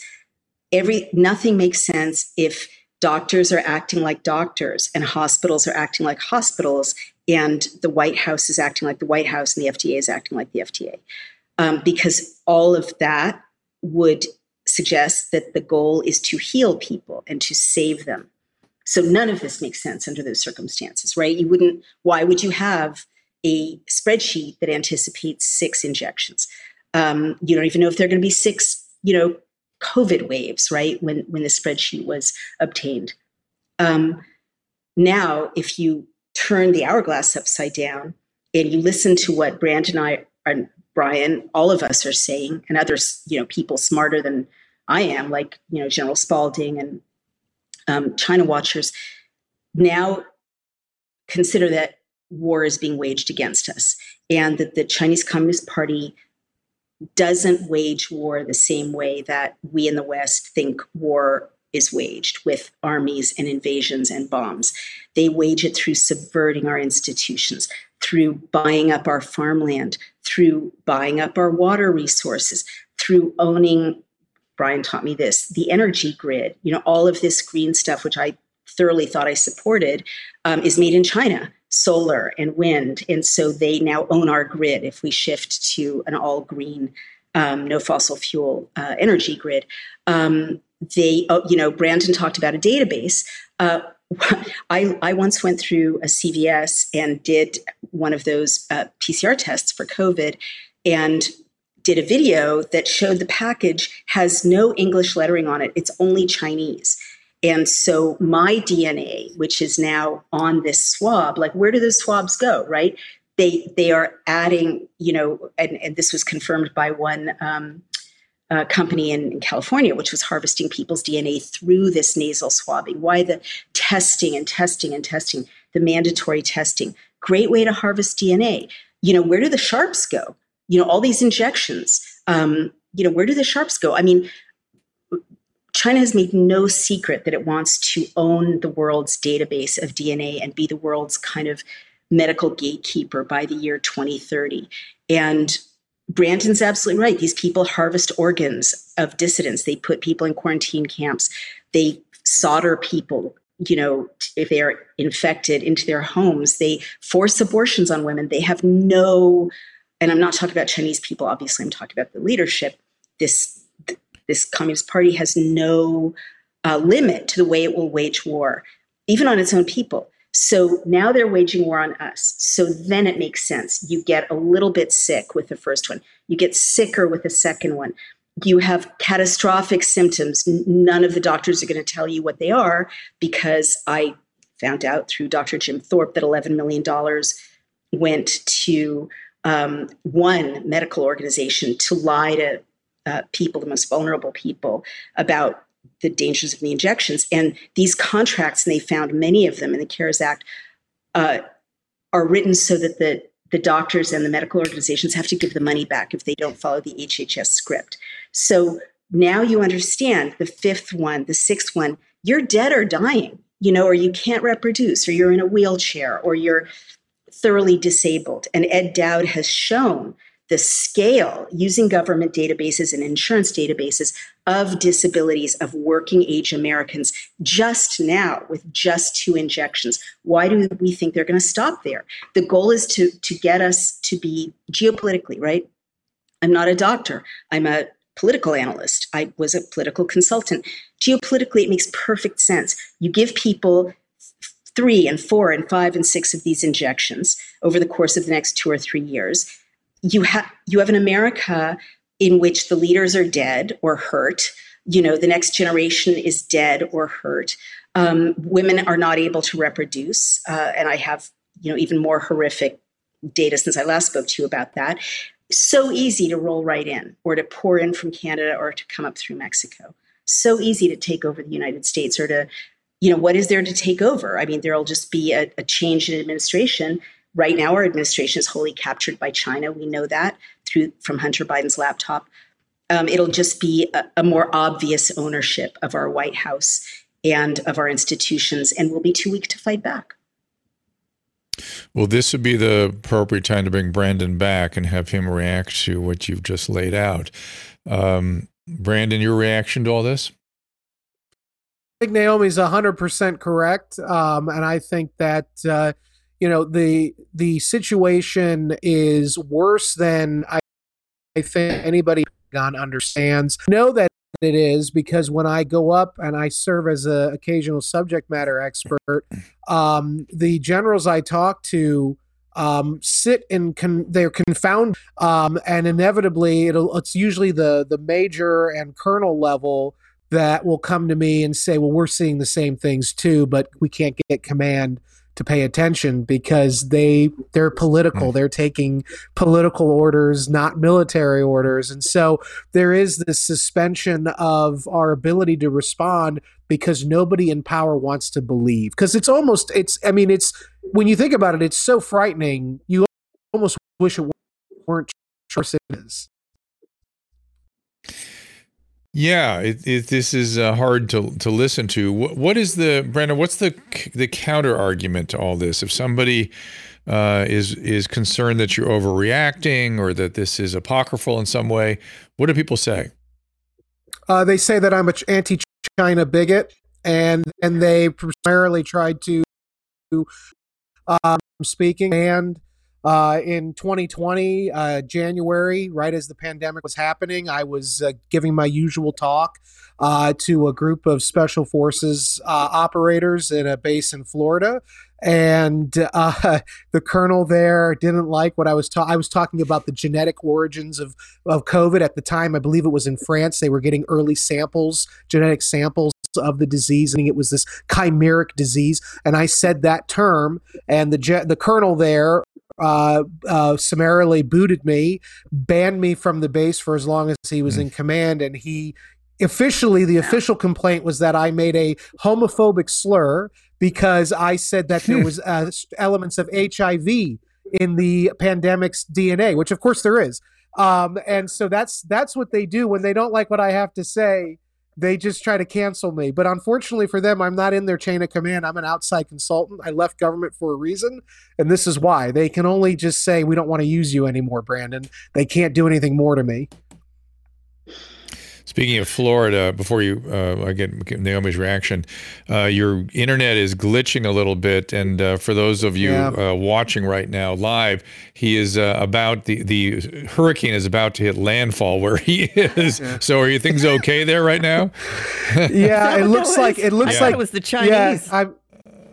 Every nothing makes sense if doctors are acting like doctors and hospitals are acting like hospitals and the White House is acting like the White House and the FDA is acting like the FDA. Um, because all of that would suggest that the goal is to heal people and to save them. So none of this makes sense under those circumstances, right? You wouldn't, why would you have a spreadsheet that anticipates six injections? Um, you don't even know if there are going to be six, you know, COVID waves, right? When when the spreadsheet was obtained. Um, now, if you turn the hourglass upside down and you listen to what Brandon and I and Brian, all of us are saying, and others, you know, people smarter than I am, like you know General Spalding and um, China watchers, now consider that war is being waged against us, and that the Chinese Communist Party doesn't wage war the same way that we in the West think war is waged with armies and invasions and bombs. They wage it through subverting our institutions, through buying up our farmland, through buying up our water resources, through owning, Brian taught me this, the energy grid. You know, all of this green stuff, which I thoroughly thought I supported, um, is made in China solar and wind. And so they now own our grid if we shift to an all green, um, no fossil fuel uh, energy grid. Um, they, oh, you know, Brandon talked about a database. Uh, I, I once went through a CVS and did one of those uh, PCR tests for COVID and did a video that showed the package has no English lettering on it. It's only Chinese. And so my DNA, which is now on this swab, like where do those swabs go, right? They they are adding, you know, and, and this was confirmed by one um, uh, company in, in, California, which was harvesting people's DNA through this nasal swabbing. Why the testing and testing and testing, the mandatory testing? Great way to harvest DNA. You know, where do the sharps go? You know, all these injections. Um, you know, where do the sharps go? I mean, China has made no secret that it wants to own the world's database of DNA and be the world's kind of medical gatekeeper by the year 2030. And Brandon's absolutely right. These people harvest organs of dissidents. They put people in quarantine camps. They solder people, you know, if they are infected into their homes. They force abortions on women. They have no, and I'm not talking about Chinese people, obviously, I'm talking about the leadership. This this Communist Party has no uh, limit to the way it will wage war, even on its own people. So now they're waging war on us. So then it makes sense. You get a little bit sick with the first one, you get sicker with the second one. you have catastrophic symptoms. None of the doctors are going to tell you what they are because I found out through Dr. Jim Thorp that $11 million went to um, one medical organization to lie to uh, people, the most vulnerable people, about the dangers of the injections. And these contracts, and they found many of them in the CARES Act, uh, are written so that the the doctors and the medical organizations have to give the money back if they don't follow the HHS script. So now you understand the fifth one, the sixth one, you're dead or dying, you know, or you can't reproduce, or you're in a wheelchair, or you're thoroughly disabled. And Ed Dowd has shown the scale using government databases and insurance databases of disabilities of working age Americans just now with just two injections. Why do we think they're going to stop there? The goal is to, to get us to be geopolitically, right? I'm not a doctor, I'm a political analyst, I was a political consultant. Geopolitically, it makes perfect sense. You give people three and four and five and six of these injections over the course of the next two or three years you have you have an America in which the leaders are dead or hurt. You know, the next generation is dead or hurt. Um, women are not able to reproduce, uh, and I have you know even more horrific data since I last spoke to you about that. So easy to roll right in, or to pour in from Canada, or to come up through Mexico. So easy to take over the United States, or to you know what is there to take over? I mean, there'll just be a, a change in administration Right now, our administration is wholly captured by China. We know that through from Hunter Biden's laptop. Um, it'll just be a, a more obvious ownership of our White House and of our institutions, and we'll be too weak to fight back. Well, this would be the appropriate time to bring Brandon back and have him react to what you've just laid out. Um, Brandon, your reaction to all this? I think Naomi's 100% correct. Um, and I think that uh, you know the the situation is worse than I, I think anybody understands. know that it is because when I go up and I serve as an occasional subject matter expert, um, the generals I talk to um, sit and con- they're confounded, um, and inevitably it'll it's usually the the major and colonel level that will come to me and say, "Well, we're seeing the same things too, but we can't get command." To pay attention because they they're political. Mm. they're taking political orders not military orders. And so there is this suspension of our ability to respond because nobody in power wants to believe. Because it's almost it's i mean it's when you think about it it's so frightening. You almost wish it weren't true it is yeah, it, it, this is uh, hard to to listen to. What, what is the Brandon? What's the the counter argument to all this? If somebody uh, is is concerned that you're overreacting or that this is apocryphal in some way, what do people say? Uh, they say that I'm an anti-China bigot, and and they primarily tried to um, speaking and uh, in 2020, uh, January, right as the pandemic was happening, I was uh, giving my usual talk uh, to a group of special forces uh, operators in a base in Florida. And the colonel there didn't like what I was talking. I was talking about the genetic origins of, of COVID at the time. I believe it was in France. They were getting early samples, genetic samples of the disease, and it was this chimeric disease. And I said that term, and the the colonel there uh, uh, summarily booted me, banned me from the base for as long as he was mm. in command, and he officially the official complaint was that I made a homophobic slur because I said that there was uh, elements of HIV in the pandemic's DNA, which of course there is. Um, and so that's that's what they do when they don't like what I have to say they just try to cancel me. But unfortunately for them, I'm not in their chain of command. I'm an outside consultant. I left government for a reason, and this is why. They can only just say, We don't want to use you anymore, Brandon. They can't do anything more to me. Speaking of Florida, before you, uh, I get Naomi's reaction. Uh, your internet is glitching a little bit, and uh, for those of you yeah. Uh, watching right now live, he is uh, about the the hurricane is about to hit landfall where he is. Yeah. So, are you things okay there right now? yeah, it looks like it looks yeah. like it was the Chinese. Yeah,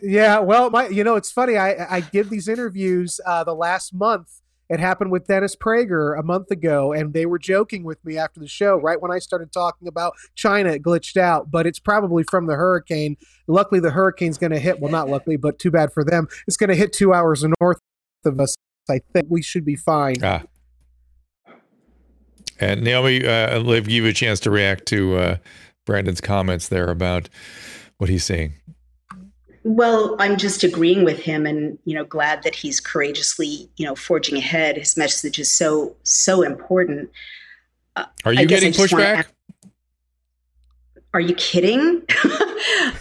yeah, well, my you know it's funny. I I give these interviews uh, the last month It happened with Dennis Prager a month ago, and they were joking with me after the show, right when I started talking about China, it glitched out, but it's probably from the hurricane. Luckily, the hurricane's going to hit, well, not luckily, but too bad for them. It's going to hit two hours north of us. I think we should be fine. Ah. And Naomi, uh, I'll give you a chance to react to uh, Brandon's comments there about what he's saying. Well, I'm just agreeing with him, and you know, glad that he's courageously, you know, forging ahead. His message is so so important. Uh, Are you getting pushback? Are you kidding?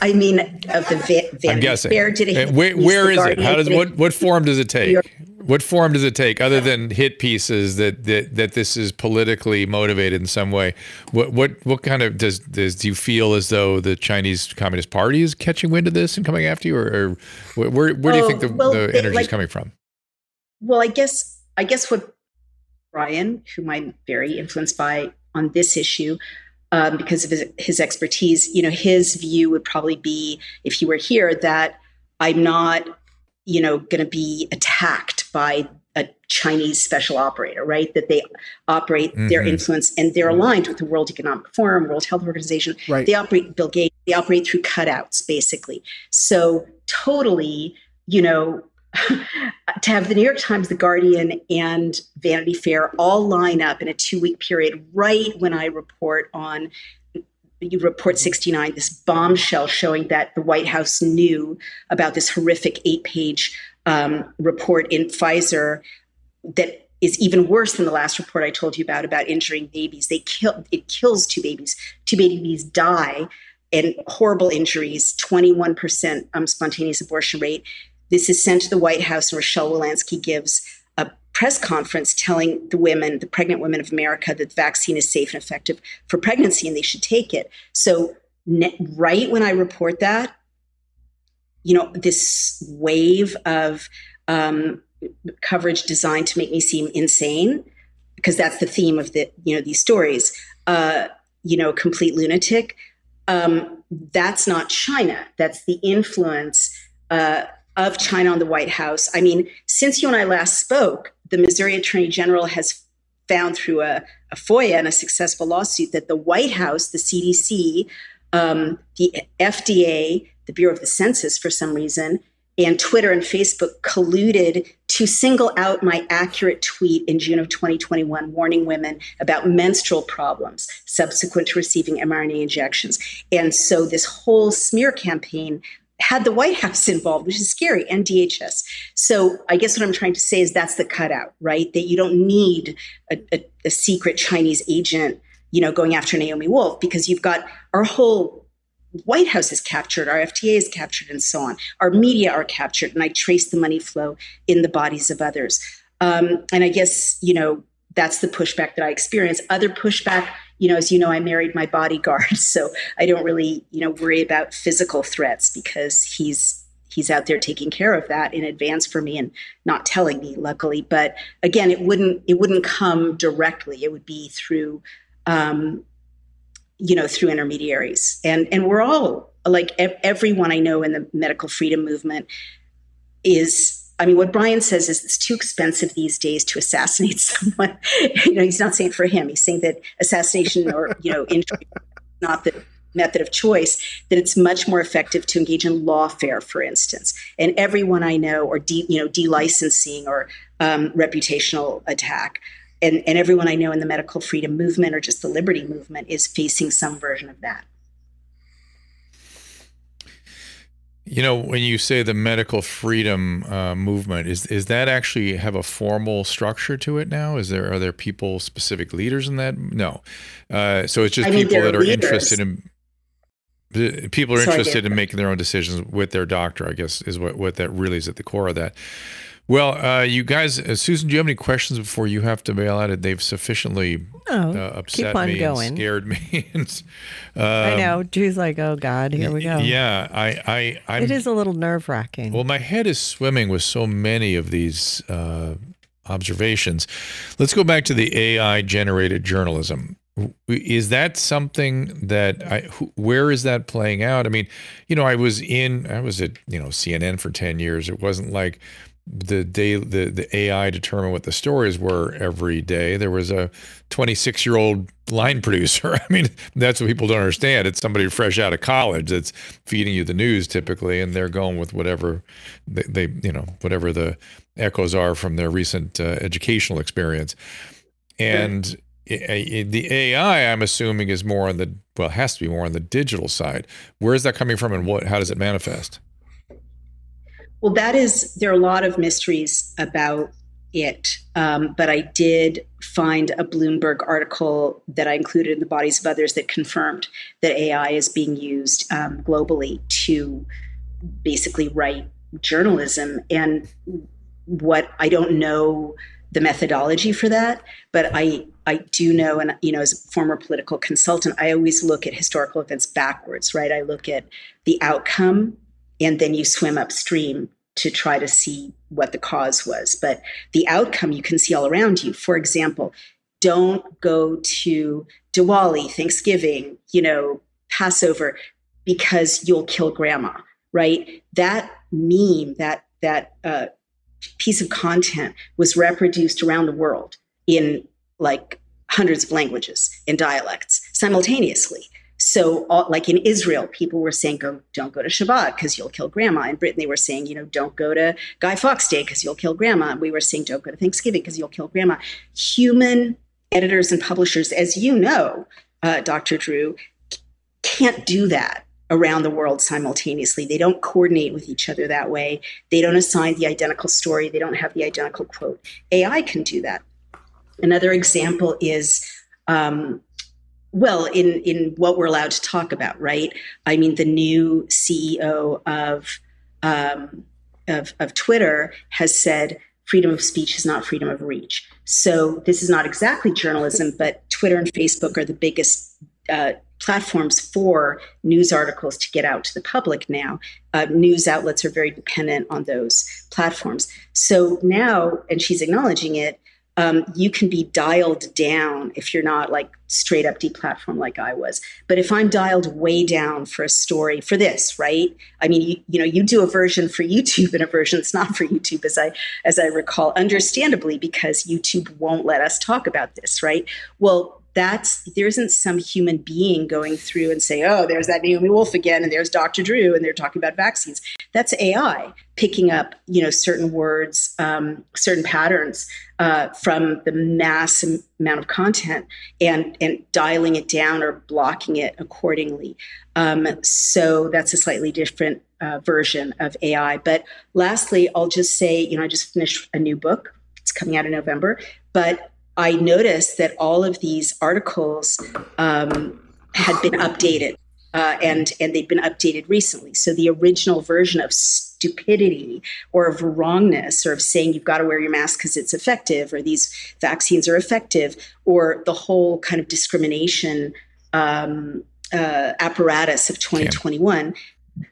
I mean, of the Van I'm guessing. Fair, did it? Where, where is it? How does what what form does it take? What form does it take, other than hit pieces that that that this is politically motivated in some way? What what what kind of does does do you feel as though the Chinese Communist Party is catching wind of this and coming after you, or, or where where do you think the, well, the energy like, is coming from? Well, I guess I guess what Brian, whom I'm very influenced by on this issue, um, because of his, his expertise, you know, his view would probably be, if he were here, that I'm not you know, going to be attacked by a Chinese special operator, right? That they operate mm-hmm. their influence and they're aligned with the World Economic Forum, World Health Organization. Right. They operate Bill Gates. They operate through cutouts, basically. So totally, you know, to have the New York Times, the Guardian, and Vanity Fair all line up in a two-week period, right when I report on you report 69 this bombshell showing that the white house knew about this horrific eight page um, report in pfizer that is even worse than the last report i told you about about injuring babies. They kill it kills two babies. Two babies die and horrible injuries 21% um, spontaneous abortion rate. This is sent to the white house and rochelle walensky gives press conference telling the women, the pregnant women of America, that the vaccine is safe and effective for pregnancy and they should take it. So, ne- right when I report that, you know, this wave of um, coverage designed to make me seem insane, because that's the theme of the, you know, these stories, uh, you know, complete lunatic. Um, that's not China. That's the influence uh, of China on the White House. I mean, since you and I last spoke, the Missouri Attorney General has found through a, a FOIA and a successful lawsuit that the White House, the CDC, um, the FDA, the Bureau of the Census, for some reason, and Twitter and Facebook colluded to single out my accurate tweet in June of 2021 warning women about menstrual problems subsequent to receiving mRNA injections. And so this whole smear campaign had the White House involved, which is scary, and DHS. So I guess what I'm trying to say is that's the cutout, right? That you don't need a, a, a secret Chinese agent, you know, going after Naomi Wolf because you've got our whole White House is captured, our FDA is captured, and so on. Our media are captured, and I trace the money flow in the bodies of others. Um, and I guess you know that's the pushback that I experience. Other pushback you know, as you know, I married my bodyguard, so I don't really, you know, worry about physical threats because he's he's out there taking care of that in advance for me and not telling me, luckily. But again, it wouldn't it wouldn't come directly. It would be through, um, you know, through intermediaries, and and we're all like everyone I know in the medical freedom movement is I mean, what Brian says is it's too expensive these days to assassinate someone. you know, he's not saying for him. He's saying that assassination or you know, injury not the method of choice. That it's much more effective to engage in lawfare, for instance. And everyone I know, or de, you know, delicensing or um, reputational attack. And, and everyone I know in the medical freedom movement or just the liberty movement is facing some version of that. You know, when you say the medical freedom uh, movement, is is that actually have a formal structure to it now? Is there are there people specific leaders in that? No, uh, so it's just I people that are leaders. interested in. People are interested in making their own decisions with their doctor. I guess is what what that really is at the core of that. Well, uh, you guys, uh, Susan, do you have any questions before you have to bail out? It? They've sufficiently oh, uh, upset me going. and scared me. and, um, I know. Drew's like, oh God, here we go. Yeah, I, I, I'm, it is a little nerve wracking. Well, my head is swimming with so many of these uh, observations. Let's go back to the AI generated journalism. Is that something that I? Where is that playing out? I mean, you know, I was in, I was at, you know, CNN for ten years. It wasn't like the day the, the AI determined what the stories were every day. There was a 26 year old line producer. I mean, that's what people don't understand. It's somebody fresh out of college that's feeding you the news typically, and they're going with whatever they, they you know whatever the echoes are from their recent uh, educational experience. And the AI, I'm assuming, is more on the well, has to be more on the digital side. Where is that coming from, and what? How does it manifest? Well, that is, there are a lot of mysteries about it. Um, but I did find a Bloomberg article that I included in the bodies of others that confirmed that AI is being used um, globally to basically write journalism. And what I don't know the methodology for that, but I I do know, and you know, as a former political consultant, I always look at historical events backwards, right? I look at the outcome and then you swim upstream to try to see what the cause was. But the outcome you can see all around you. For example, don't go to Diwali, Thanksgiving, you know, Passover because you'll kill grandma, right? That meme, that that uh, piece of content was reproduced around the world in like hundreds of languages and dialects simultaneously. So, all, like in Israel, people were saying, "Go, don't go to Shabbat because you'll kill grandma." In Britain, they were saying, "You know, don't go to Guy Fawkes Day because you'll kill grandma." And we were saying, "Don't go to Thanksgiving because you'll kill grandma." Human editors and publishers, as you know, uh, Dr. Drew, can't do that around the world simultaneously. They don't coordinate with each other that way. They don't assign the identical story. They don't have the identical quote. AI can do that. Another example is um, well in in what we're allowed to talk about right i mean the new ceo of um, of, of twitter has said freedom of speech is not freedom of reach so this is not exactly journalism but twitter and facebook are the biggest uh, platforms for news articles to get out to the public now. Uh, news outlets are very dependent on those platforms. So now, and she's acknowledging it, um, you can be dialed down if you're not like straight up deplatform like I was. But if I'm dialed way down for a story for this, right? I mean, you, you know, you do a version for YouTube and a version that's not for YouTube, as I as I recall, understandably because YouTube won't let us talk about this, right? Well, that's there isn't some human being going through and say, oh, there's that Naomi Wolf again, and there's Dr. Drew, and they're talking about vaccines. That's AI picking up, you know, certain words, um, certain patterns uh, from the mass amount of content, and and dialing it down or blocking it accordingly. Um, so that's a slightly different uh, version of AI. But lastly, I'll just say, you know, I just finished a new book. It's coming out in November, but I noticed that all of these articles um, had been updated, uh, and and they've been updated recently. So the original version of stupidity or of wrongness, or of saying you've got to wear your mask because it's effective, or these vaccines are effective, or the whole kind of discrimination um, uh, apparatus of 2021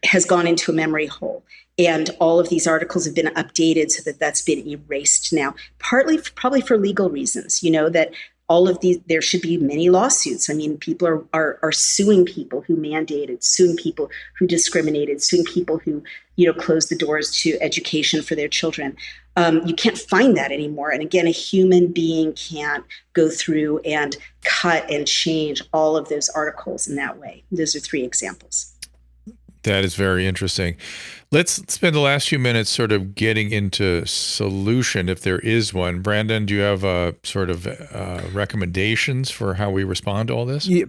has gone into a memory hole. And all of these articles have been updated so that that's been erased now partly probably for legal reasons. You know that all of these there should be many lawsuits. I mean people are, are are suing people who mandated suing people who discriminated suing people who you know closed the doors to education for their children. Um, you can't find that anymore. And again a human being can't go through and cut and change all of those articles in that way. Those are three examples. That is very interesting. Let's spend the last few minutes sort of getting into solution, if there is one. Brandon, do you have uh, sort of uh, recommendations for how we respond to all this? Yeah.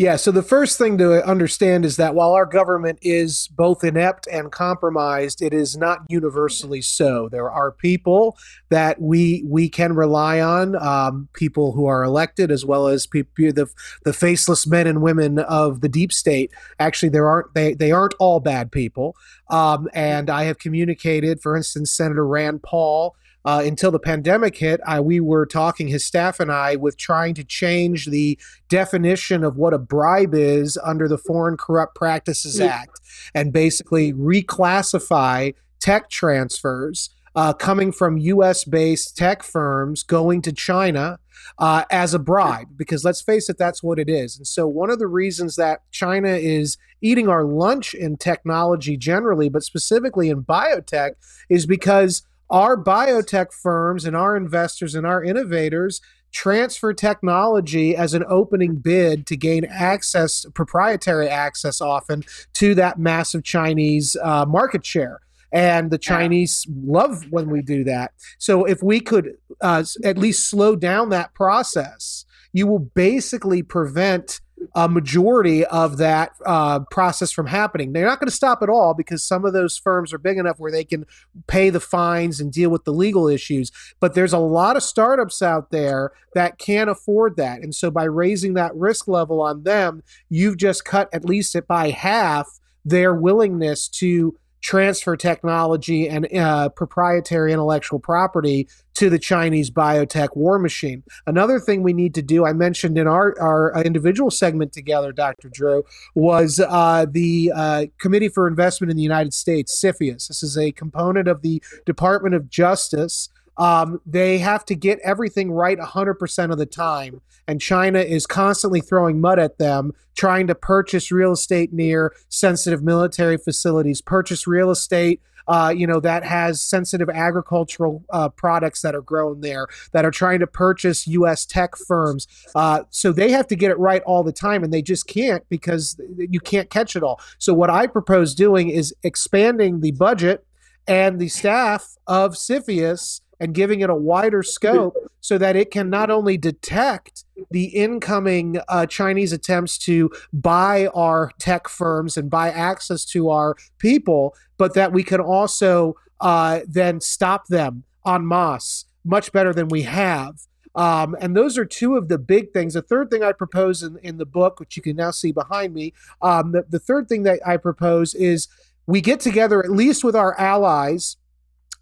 Yeah, so the first thing to understand is that while our government is both inept and compromised, it is not universally so. There are people that we we can rely on, um, people who are elected, as well as the the faceless men and women of the deep state. Actually, there aren't they they aren't all bad people. Um, and I have communicated, for instance, Senator Rand Paul uh, until the pandemic hit, I, we were talking, his staff and I, with trying to change the definition of what a bribe is under the Foreign Corrupt Practices Act and basically reclassify tech transfers uh, coming from US based tech firms going to China uh, as a bribe, because let's face it, that's what it is. And so, one of the reasons that China is eating our lunch in technology generally, but specifically in biotech, is because our biotech firms and our investors and our innovators transfer technology as an opening bid to gain access, proprietary access often, to that massive Chinese uh, market share. And the Chinese love when we do that. So if we could uh, at least slow down that process, you will basically prevent a majority of that uh, process from happening. They're not going to stop at all because some of those firms are big enough where they can pay the fines and deal with the legal issues. But there's a lot of startups out there that can't afford that. And so by raising that risk level on them, you've just cut at least it by half their willingness to transfer technology and uh, proprietary intellectual property to the Chinese biotech war machine. Another thing we need to do, I mentioned in our, our uh, individual segment together, Dr. Drew, was uh, the uh, Committee for Investment in the United States, CFIUS. This is a component of the Department of Justice um, they have to get everything right 100% of the time. And China is constantly throwing mud at them, trying to purchase real estate near sensitive military facilities, purchase real estate. Uh, you know that has sensitive agricultural uh, products that are grown there that are trying to purchase U.S. tech firms. Uh, so they have to get it right all the time, and they just can't because you can't catch it all. So what I propose doing is expanding the budget and the staff of CFIUS and giving it a wider scope so that it can not only detect the incoming uh, Chinese attempts to buy our tech firms and buy access to our people, but that we can also uh, then stop them en masse much better than we have. Um, and those are two of the big things. The third thing I propose in, in the book, which you can now see behind me, um, the, the third thing that I propose is we get together, at least with our allies,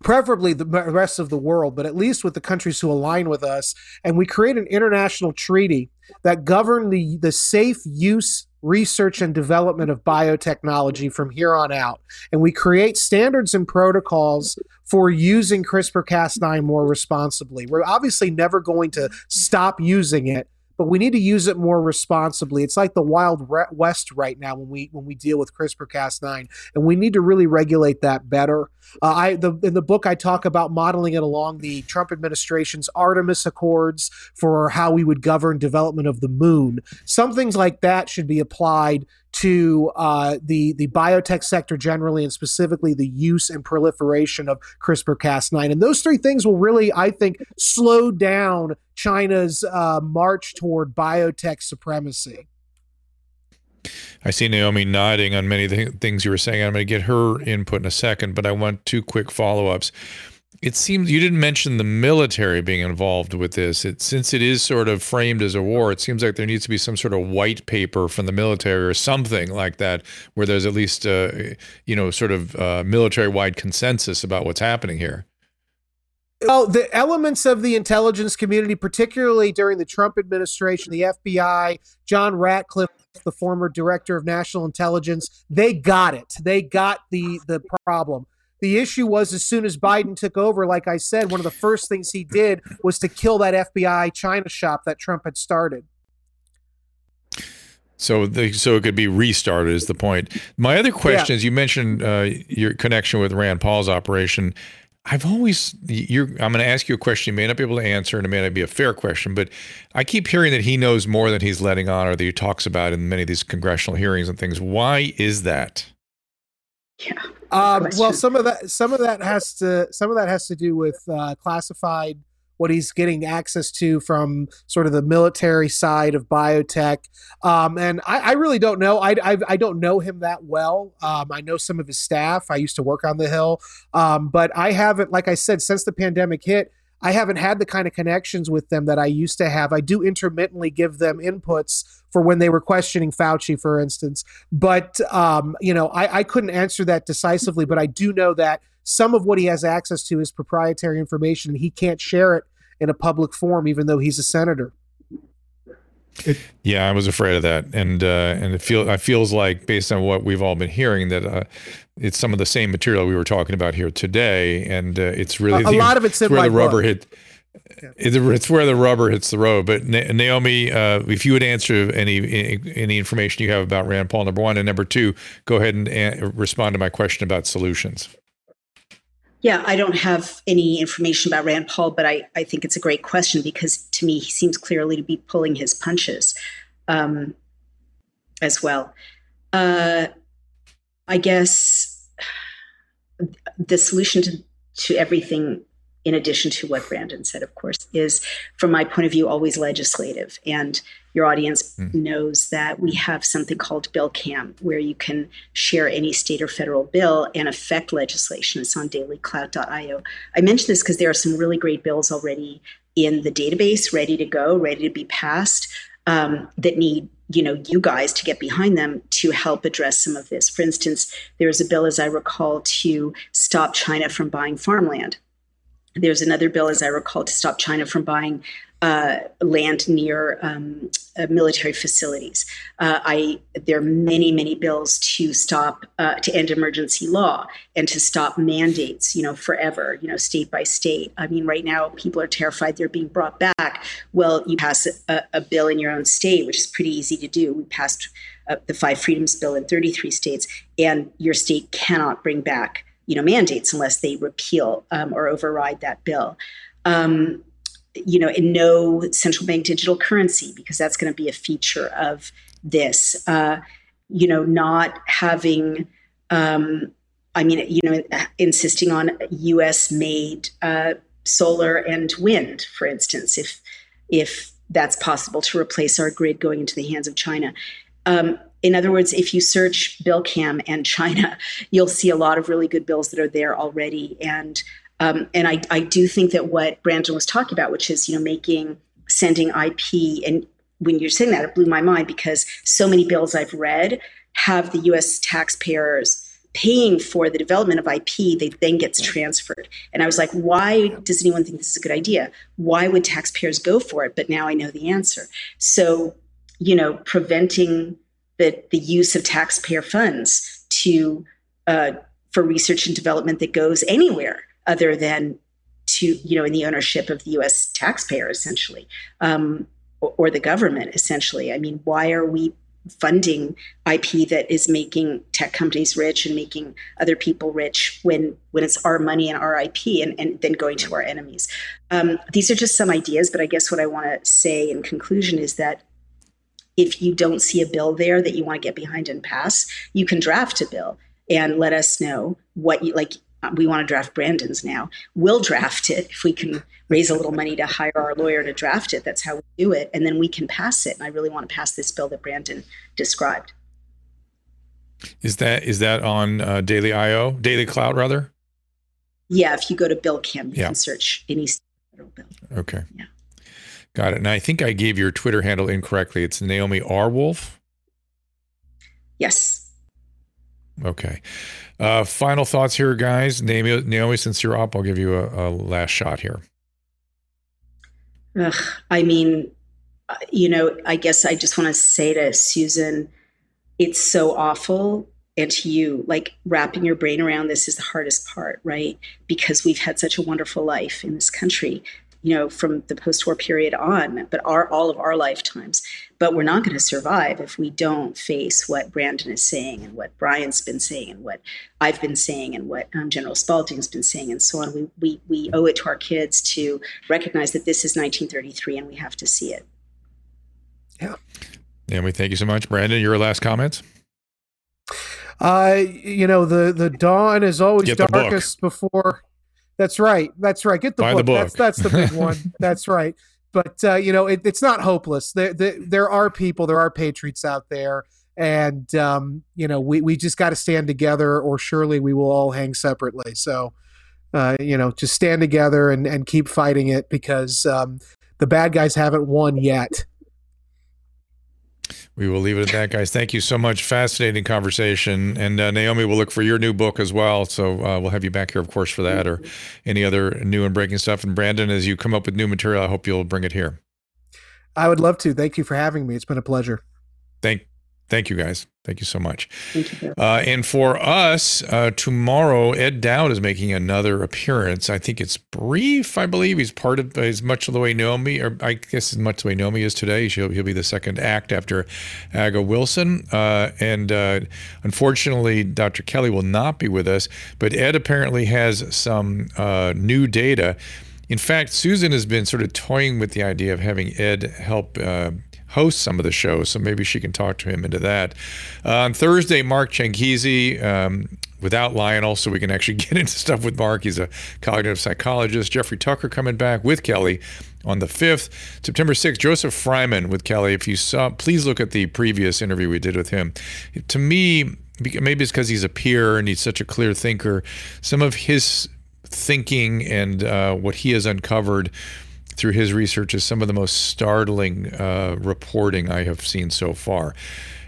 preferably the rest of the world, but at least with the countries who align with us. And we create an international treaty that govern the, the safe use, research, and development of biotechnology from here on out. And we create standards and protocols for using CRISPR Cas9 more responsibly. We're obviously never going to stop using it, but we need to use it more responsibly. It's like the wild west right now when we when we deal with CRISPR-Cas9, and we need to really regulate that better. Uh, I the, in the book I talk about modeling it along the Trump administration's Artemis Accords for how we would govern development of the moon. Some things like that should be applied to uh, the the biotech sector generally, and specifically the use and proliferation of CRISPR-Cas9. And those three things will really, I think, slow down China's uh, march toward biotech supremacy. I see Naomi nodding on many th- things you were saying. I'm going to get her input in a second, but I want two quick follow ups it seems you didn't mention the military being involved with this. It, since it is sort of framed as a war, it seems like there needs to be some sort of white paper from the military or something like that, where there's at least a, uh, you know, sort of uh, military-wide consensus about what's happening here. Well, the elements of the intelligence community, particularly during the Trump administration, the FBI, John Ratcliffe, the former director of national intelligence, they got it. They got the the problem. The issue was as soon as Biden took over, like I said, one of the first things he did was to kill that FBI China shop that Trump had started. So, the, so it could be restarted is the point. My other question yeah. is: you mentioned uh, your connection with Rand Paul's operation. I've always, I'm going to ask you a question you may not be able to answer, and it may not be a fair question, but I keep hearing that he knows more than he's letting on, or that he talks about in many of these congressional hearings and things. Why is that? Yeah. Um, well, some of that some of that has to some of that has to do with uh, classified what he's getting access to from sort of the military side of biotech. Um, and I, I, really don't know. I, I, I, don't know him that well. Um, I know some of his staff. I used to work on the Hill. Um, but I haven't, like I said, since the pandemic hit, I haven't had the kind of connections with them that I used to have. I do intermittently give them inputs for when they were questioning Fauci, for instance. But, um, you know, I, I couldn't answer that decisively, but I do know that some of what he has access to is proprietary information and he can't share it in a public forum, even though he's a senator. It, yeah, I was afraid of that, and uh, and it feel it feels like based on what we've all been hearing that uh, it's some of the same material we were talking about here today, and uh, it's really a, a lot of it's, it's where the rubber book. hit. Yeah. It's where the rubber hits the road. But Naomi, uh, if you would answer any any information you have about Rand Paul, number one, and number two, go ahead and uh, respond to my question about solutions. Yeah, I don't have any information about Rand Paul, but I, I think it's a great question because to me, he seems clearly to be pulling his punches um, as well. Uh, I guess the solution to, to everything in addition to what Brandon said, of course, is from my point of view, always legislative. And your audience mm. knows that we have something called Bill Cam, where you can share any state or federal bill and affect legislation. It's on dailyclout.io I mention this because there are some really great bills already in the database, ready to go, ready to be passed, um, that need you know you guys to get behind them to help address some of this for instance there is a bill as i recall to stop china from buying farmland there's another bill, as I recall, to stop China from buying uh, land near um, uh, military facilities. Uh, I there are many many bills to stop uh, to end emergency law and to stop mandates. You know, forever. You know, state by state. I mean, right now people are terrified they're being brought back. Well, you pass a, a bill in your own state, which is pretty easy to do. We passed uh, the Five Freedoms Bill in 33 states, and your state cannot bring back you know mandates unless they repeal um, or override that bill. Um, you know, and no central bank digital currency because that's going to be a feature of this. Uh, you know, not having. Um, I mean, you know, insisting on U.S. made uh, solar and wind, for instance, if if that's possible to replace our grid going into the hands of China. Um, in other words, if you search Bill Cam and China, you'll see a lot of really good bills that are there already. And um, and I, I do think that what Brandon was talking about, which is you know making sending IP, and when you're saying that, it blew my mind because so many bills I've read have the U.S. taxpayers paying for the development of IP that then gets transferred. And I was like, why does anyone think this is a good idea? Why would taxpayers go for it? But now I know the answer. So you know, preventing the, the use of taxpayer funds to uh, for research and development that goes anywhere other than to you know in the ownership of the U.S. taxpayer essentially um, or, or, the government essentially. I mean, why are we funding IP that is making tech companies rich and making other people rich when when it's our money and our IP and, and then going to our enemies? Um, these are just some ideas, but I guess what I want to say in conclusion is that if you don't see a bill there that you want to get behind and pass, you can draft a bill and let us know what you like. We want to draft Brandon's now. We'll draft it if we can raise a little money to hire our lawyer to draft it. That's how we do it. And then we can pass it. And I really want to pass this bill that Brandon described. Is that is that on uh, Daily IO, DailyClout rather? Yeah, if you go to Bill Cam, you yeah. can search any federal bill. Okay. Yeah. Got it. And I think I gave your Twitter handle incorrectly. It's Naomi R. Wolf. Yes. Okay. Uh, final thoughts here, guys. Naomi, Naomi, since you're up, I'll give you a, a last shot here. Ugh, I mean, uh, you know, I guess I just want to say to Susan, it's so awful. And to you, like wrapping your brain around this is the hardest part, right? Because we've had such a wonderful life in this country you know, from the post-war period on, but our all of our lifetimes. But we're not going to survive if we don't face what Brandon is saying and what Brian's been saying and what I've been saying and what um, General Spalding's been saying and so on. We, we we owe it to our kids to recognize that this is 1933 and we have to see it. Yeah. And we thank you so much, Brandon. Your last comments. Uh, you know the the dawn is always Get darkest before that's right. That's right. Get the, book. the book. That's that's the big one. that's right. But uh, you know, it, it's not hopeless. There, there, there are people. There are patriots out there, and um, you know, we we just got to stand together, or surely we will all hang separately. So, uh, you know, just stand together and and keep fighting it because um, the bad guys haven't won yet. We will leave it at that, guys. Thank you so much. Fascinating conversation. And uh, Naomi, we'll look for your new book as well. So uh, we'll have you back here, of course, for that or any other new and breaking stuff. And Brandon, as you come up with new material, I hope you'll bring it here. I would love to. Thank you for having me. It's been a pleasure. Thank Thank you, guys. Thank you so much. Thank you. Uh, and for us, uh, tomorrow, Ed Dowd is making another appearance. I think it's brief, I believe. He's part of as much of the way Naomi, or I guess as much the way Naomi is today. He'll, he'll be the second act after Aga Wilson. Uh, and uh, unfortunately, Dr. Kelly will not be with us, but Ed apparently has some uh, new data. In fact, Susan has been sort of toying with the idea of having Ed help uh, host some of the shows, so maybe she can talk to him into that. Uh, on Thursday, Mark Changizi, um, without Lionel, so we can actually get into stuff with Mark. He's a cognitive psychologist. Jeffrey Tucker coming back with Kelly on the 5th. September 6th, Joseph Fraiman with Kelly. If you saw, please look at the previous interview we did with him. To me, maybe it's because he's a peer and he's such a clear thinker. Some of his thinking and uh, what he has uncovered through his research is some of the most startling uh, reporting I have seen so far.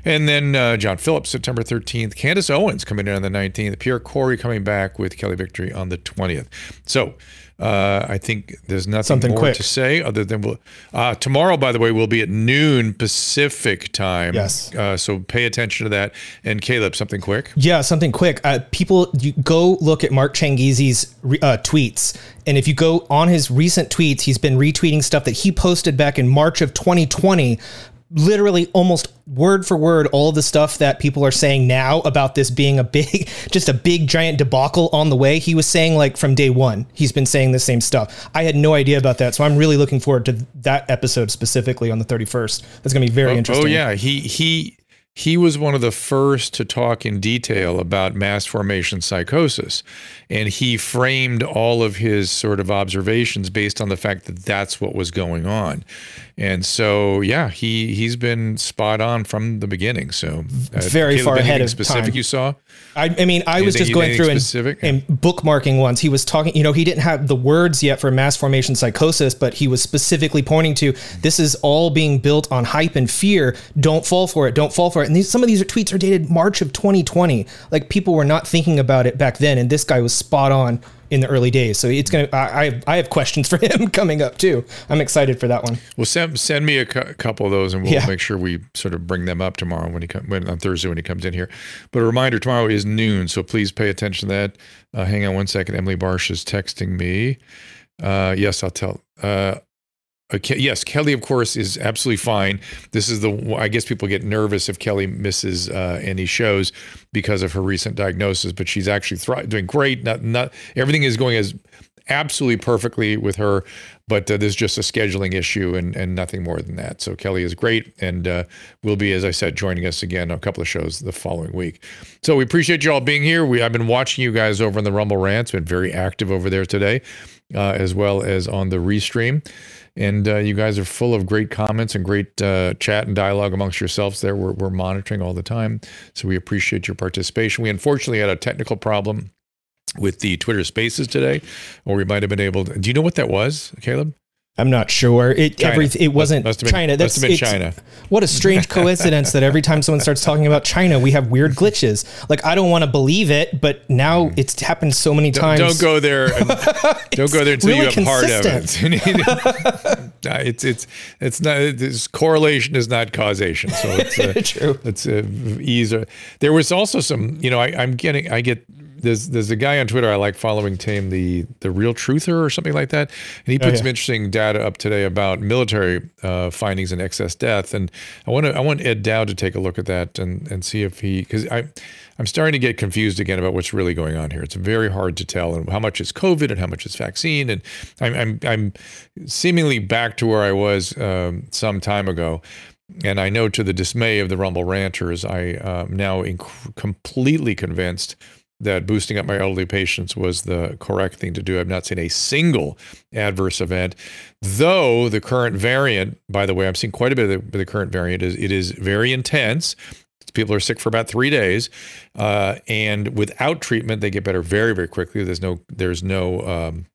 And then uh, John Phillips, September 13th. Candace Owens coming in on the 19th. Pierre Kory coming back with Kelly Victory on the 20th. So uh, I think there's nothing Something more quick. to say other than we'll, uh, tomorrow, by the way, will be at noon Pacific time. Yes. Uh, so pay attention to that. And Caleb, something quick. Yeah, something quick. Uh, people, you go look at Mark Changizi's uh, tweets, and if you go on his recent tweets, he's been retweeting stuff that he posted back in March of 2020 literally almost word for word all the stuff that people are saying now about this being a big just a big giant debacle on the way. He was saying like from day one he's been saying the same stuff. I had no idea about that so i'm really looking forward to that episode specifically on the 31st that's going to be very oh, oh interesting. oh yeah. He he he was one of the first to talk in detail about mass formation psychosis and he framed all of his sort of observations based on the fact that that's what was going on. And so yeah he he's been spot on from the beginning. So uh, very Caleb, far ahead of specific time. you saw? I, I mean i was just going through and, and, bookmarking ones. He was talking you know he didn't have the words yet for mass formation psychosis but he was specifically pointing to this is all being built on hype and fear. Don't fall for it. Don't fall for it. And these, some of these tweets are dated march of 2020 like people were not thinking about it back then. And this guy was spot on in the early days. So it's gonna. I I have questions for him coming up too. I'm excited for that one. Well, send send me a cu- couple of those, and we'll yeah. make sure we sort of bring them up tomorrow when he come when, on Thursday when he comes in here. But a reminder: tomorrow is noon, so please pay attention to that. Uh, hang on one second. Emily Barsh is texting me. Uh, yes, I'll tell. Uh, Okay, yes, Kelly, of course, is absolutely fine. This is the I guess people get nervous if Kelly misses uh, any shows because of her recent diagnosis, but she's actually thri- doing great. Not not everything is going as absolutely perfectly with her, but uh, there's just a scheduling issue and and nothing more than that. So Kelly is great and uh, will be, as I said, joining us again on a couple of shows the following week. So we appreciate you all being here. We I've been watching you guys over in the Rumble Rants. Been very active over there today, uh, as well as on the restream and uh, you guys are full of great comments and great uh, chat and dialogue amongst yourselves there. We're, we're monitoring all the time. So we appreciate your participation. We unfortunately had a technical problem with the Twitter spaces today, or we might have been able to. Do you know what that was, Caleb? I'm not sure. It every it wasn't must, must China. That's been China. What a strange coincidence that every time someone starts talking about China, we have weird glitches. Like I don't want to believe it, but now hmm. it's happened so many times. Don't, don't go there. don't go there until really you have consistent. hard evidence. it's it's it's not. It's, correlation is not causation. So it's uh, true. It's uh, ease. There was also some. You know, I, I'm getting. I get there's there's a guy on Twitter I like following Tame the the real truther or something like that, and he put oh, yeah. some interesting data up today about military uh, findings and excess death, and I want to I want Ed Dowd to take a look at that and and see if he because I I'm starting to get confused again about what's really going on here. It's very hard to tell and how much is COVID and how much is vaccine, and I'm I'm, I'm seemingly back to where I was um, some time ago. And I know to the dismay of the Rumble ranters, I am now inc- completely convinced that boosting up my elderly patients was the correct thing to do. I've not seen a single adverse event, though the current variant, by the way, I'm seeing quite a bit of the, the current variant. Is it is very intense. People are sick for about three days, uh, and without treatment, they get better very, very quickly. There's no, there's no um,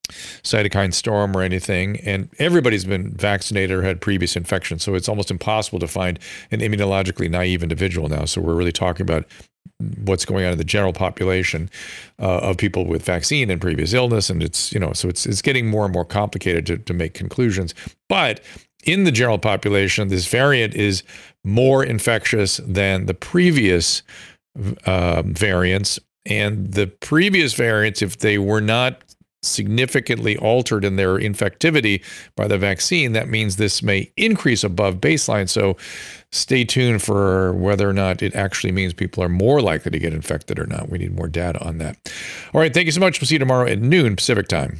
cytokine storm or anything, and everybody's been vaccinated or had previous infection, so it's almost impossible to find an immunologically naive individual now. So we're really talking about what's going on in the general population uh, of people with vaccine and previous illness and it's you know so it's it's getting more and more complicated to, to make conclusions but in the general population, this variant is more infectious than the previous uh, variants. And the previous variants, if they were not significantly altered in their infectivity by the vaccine, that means this may increase above baseline. So stay tuned for whether or not it actually means people are more likely to get infected or not. We need more data on that. All right. Thank you so much. We'll see you tomorrow at noon Pacific time.